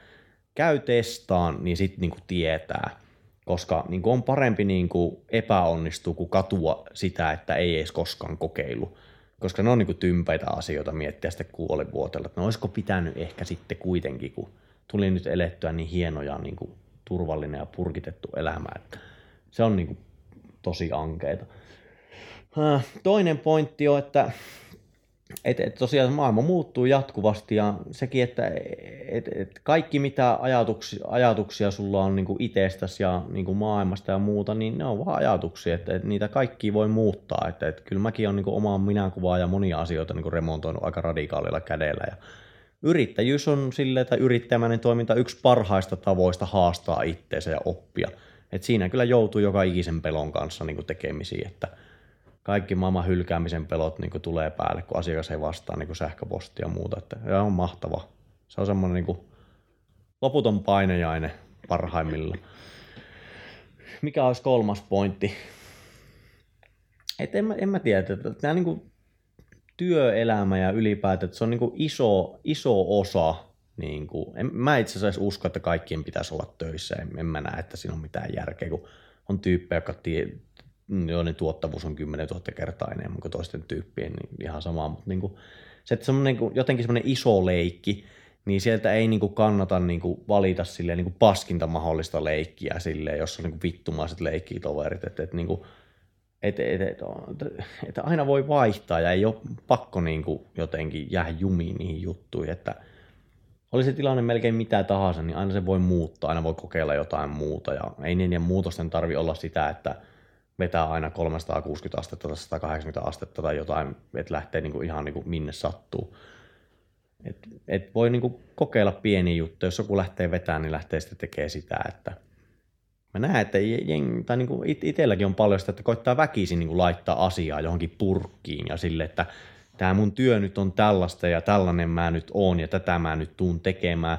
käy testaan, niin sitten niinku tietää. Koska niinku on parempi niinku epäonnistua kuin katua sitä, että ei edes koskaan kokeilu. Koska ne on niinku tympäitä asioita miettiä sitten kuolivuotella, että no olisiko pitänyt ehkä sitten kuitenkin, kun tuli nyt elettyä niin hienoja niinku turvallinen ja purkitettu elämä, että se on niin kuin tosi ankeita. Äh, toinen pointti on, että et, et tosiaan maailma muuttuu jatkuvasti ja sekin, että et, et kaikki mitä ajatuksia, ajatuksia sulla on niinku itsestäsi ja niinku maailmasta ja muuta, niin ne on vaan ajatuksia, että et niitä kaikki voi muuttaa. Että et kyllä mäkin olen niinku omaa minäkuvaa ja monia asioita niinku remontoinut aika radikaalilla kädellä ja yrittäjyys on sille, että yrittämäinen toiminta yksi parhaista tavoista haastaa itteensä ja oppia. Et siinä kyllä joutuu joka ikisen pelon kanssa niin tekemisiin, että kaikki maailman hylkäämisen pelot niin tulee päälle, kun asiakas ei vastaa niin sähköpostia ja muuta. Että ja on mahtava. Se on semmoinen niin loputon painejainen parhaimmilla. Mikä olisi kolmas pointti? Et en, mä, en mä tiedä, että tämä niin työelämä ja ylipäätään, se on niin kuin iso, iso osa. Niin kuin, en, mä itse asiassa usko, että kaikkien pitäisi olla töissä. En, en mä näe, että siinä on mitään järkeä, kun on tyyppejä, jotka tie, joiden tuottavuus on 10 000 kertaa enemmän kuin toisten tyyppien, niin ihan sama. Mutta niin kuin, se, että semmoinen, niin jotenkin semmoinen iso leikki, niin sieltä ei niin kuin kannata niin kuin valita silleen, niin kuin paskinta mahdollista leikkiä silleen, jos on niin kuin vittumaiset leikkitoverit. Että, että niin kuin, että et, et, et aina voi vaihtaa ja ei ole pakko niin kuin jotenkin jäädä jumiin niihin juttuihin, että oli se tilanne melkein mitä tahansa, niin aina se voi muuttaa, aina voi kokeilla jotain muuta ja ei niiden muutosten tarvi olla sitä, että vetää aina 360 astetta tai 180 astetta tai jotain, että lähtee niin kuin ihan niin kuin minne sattuu. Et, et voi niin kuin kokeilla pieniä juttuja, jos joku lähtee vetämään, niin lähtee sitten tekemään sitä, että – mä näen, että jeng, tai niin kuin itselläkin on paljon sitä, että koittaa väkisin niin kuin laittaa asiaa johonkin purkkiin ja sille, että tämä mun työ nyt on tällaista ja tällainen mä nyt oon ja tätä mä nyt tuun tekemään.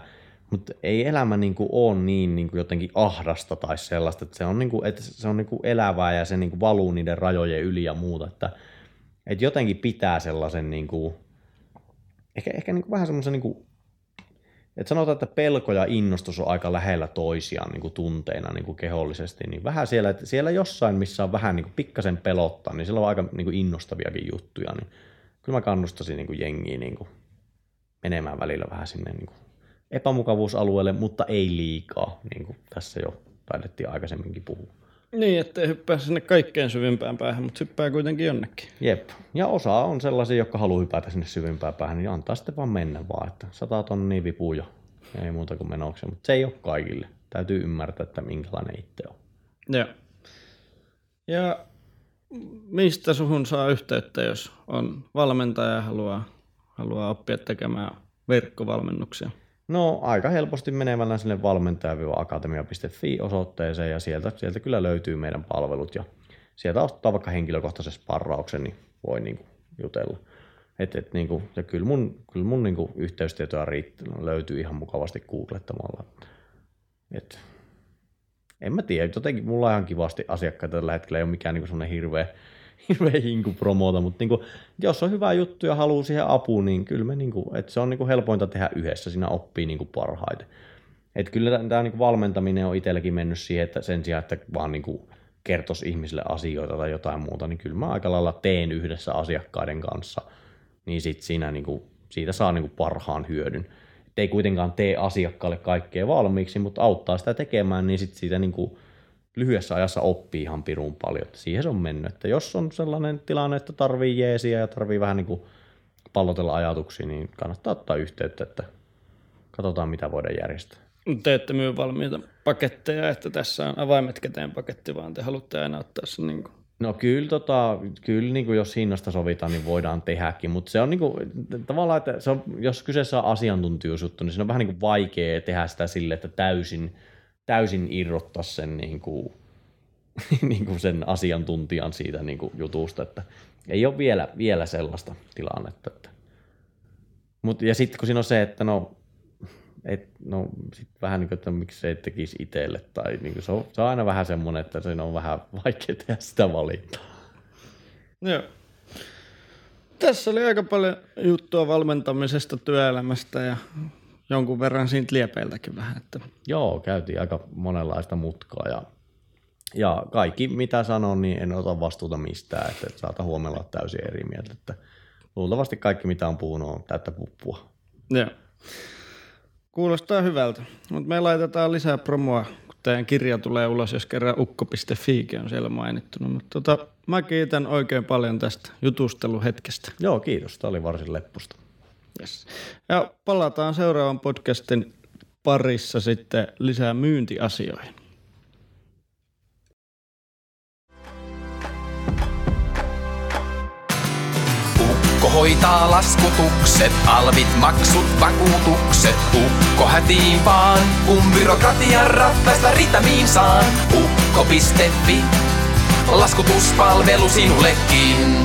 Mutta ei elämä niin kuin ole niin, niin kuin jotenkin ahdasta tai sellaista, että se on, niin kuin, että se on niin kuin elävää ja se niin kuin valuu niiden rajojen yli ja muuta. Että, että jotenkin pitää sellaisen, niin kuin, ehkä, ehkä niin kuin vähän semmoisen niin kuin et sanotaan, että pelko ja innostus on aika lähellä toisiaan niin kuin tunteina niin kuin kehollisesti, niin vähän siellä, että siellä jossain, missä on vähän niin kuin pikkasen pelottaa, niin siellä on aika niin kuin innostaviakin juttuja, niin kyllä mä kannustaisin niin kuin jengiä niin kuin menemään välillä vähän sinne niin kuin epämukavuusalueelle, mutta ei liikaa, niin kuin tässä jo taidettiin aikaisemminkin puhua. Niin, ettei hyppää sinne kaikkein syvimpään päähän, mutta hyppää kuitenkin jonnekin. Jep. Ja osa on sellaisia, jotka haluaa hypätä sinne syvimpään päähän, niin antaa sitten vaan mennä vaan, että sata tonnia vipuu jo. Ei muuta kuin menoksia, mutta se ei ole kaikille. Täytyy ymmärtää, että minkälainen itse on. Joo. Ja mistä suhun saa yhteyttä, jos on valmentaja ja haluaa, haluaa oppia tekemään verkkovalmennuksia? No aika helposti menevällä sinne valmentaja-akatemia.fi osoitteeseen ja sieltä, sieltä kyllä löytyy meidän palvelut ja sieltä ottaa vaikka henkilökohtaisen sparrauksen, niin voi niin kuin jutella. Et, et, niin kuin, ja kyllä mun, kyllä mun niin kuin yhteystietoja riittää, löytyy ihan mukavasti googlettamalla. Et, en mä tiedä, jotenkin mulla on ihan kivasti asiakkaita tällä hetkellä, ei ole mikään niin semmoinen hirveä hirveä hinku promota, mutta niinku, jos on hyvä juttu ja haluaa siihen apuun, niin kyllä me niinku, et se on niinku helpointa tehdä yhdessä, siinä oppii niinku parhaiten. Et kyllä tämä niinku valmentaminen on itselläkin mennyt siihen, että sen sijaan, että vaan niinku kertoisi ihmisille asioita tai jotain muuta, niin kyllä mä aika lailla teen yhdessä asiakkaiden kanssa, niin sit siinä niinku, siitä saa niinku parhaan hyödyn. Et ei kuitenkaan tee asiakkaalle kaikkea valmiiksi, mutta auttaa sitä tekemään, niin sit siitä niinku, lyhyessä ajassa oppii ihan pirun paljon. Siihen se on mennyt. Että jos on sellainen tilanne, että tarvii jeesiä ja tarvii vähän niin kuin pallotella ajatuksia, niin kannattaa ottaa yhteyttä, että katsotaan mitä voidaan järjestää. Te ette myy valmiita paketteja, että tässä on avaimet käteen paketti, vaan te haluatte aina ottaa sen niin kuin No kyllä, tota, kyllä niin kuin jos hinnasta sovitaan, niin voidaan tehdäkin, mutta se on niin kuin, tavallaan, että se on, jos kyseessä on asiantuntijuusjuttu, niin se on vähän niin kuin vaikea tehdä sitä sille, että täysin täysin irrottaa sen, niin kuin, niin kuin sen asiantuntijan siitä niin kuin jutusta, että ei ole vielä, vielä sellaista tilannetta. Että. Mut, ja sitten kun siinä on se, että no, et, no sit vähän niin kuin, että miksi se tekisi itselle, tai niin kuin se, on, se on aina vähän semmoinen, että se on vähän vaikea tehdä sitä valintaa. Joo. Tässä oli aika paljon juttua valmentamisesta, työelämästä ja jonkun verran siitä liepeiltäkin vähän. Että. Joo, käytiin aika monenlaista mutkaa ja, ja kaikki mitä sanon, niin en ota vastuuta mistään, että, saata huomella olla täysin eri mieltä. Että luultavasti kaikki mitä on puhunut on täyttä puppua. Joo. Kuulostaa hyvältä, mutta me laitetaan lisää promoa, kun teidän kirja tulee ulos, jos kerran ukko.fi on siellä mainittu. Mutta tota, mä kiitän oikein paljon tästä jutusteluhetkestä. Joo, kiitos. Tämä oli varsin leppusta. Yes. Ja palataan seuraavan podcastin parissa sitten lisää myyntiasioihin. Ukko hoitaa laskutukset, alvit, maksut, vakuutukset. Ukko hätiin vaan, kun byrokratian rattaista ritamiin saan. Ukko.fi, laskutuspalvelu sinullekin.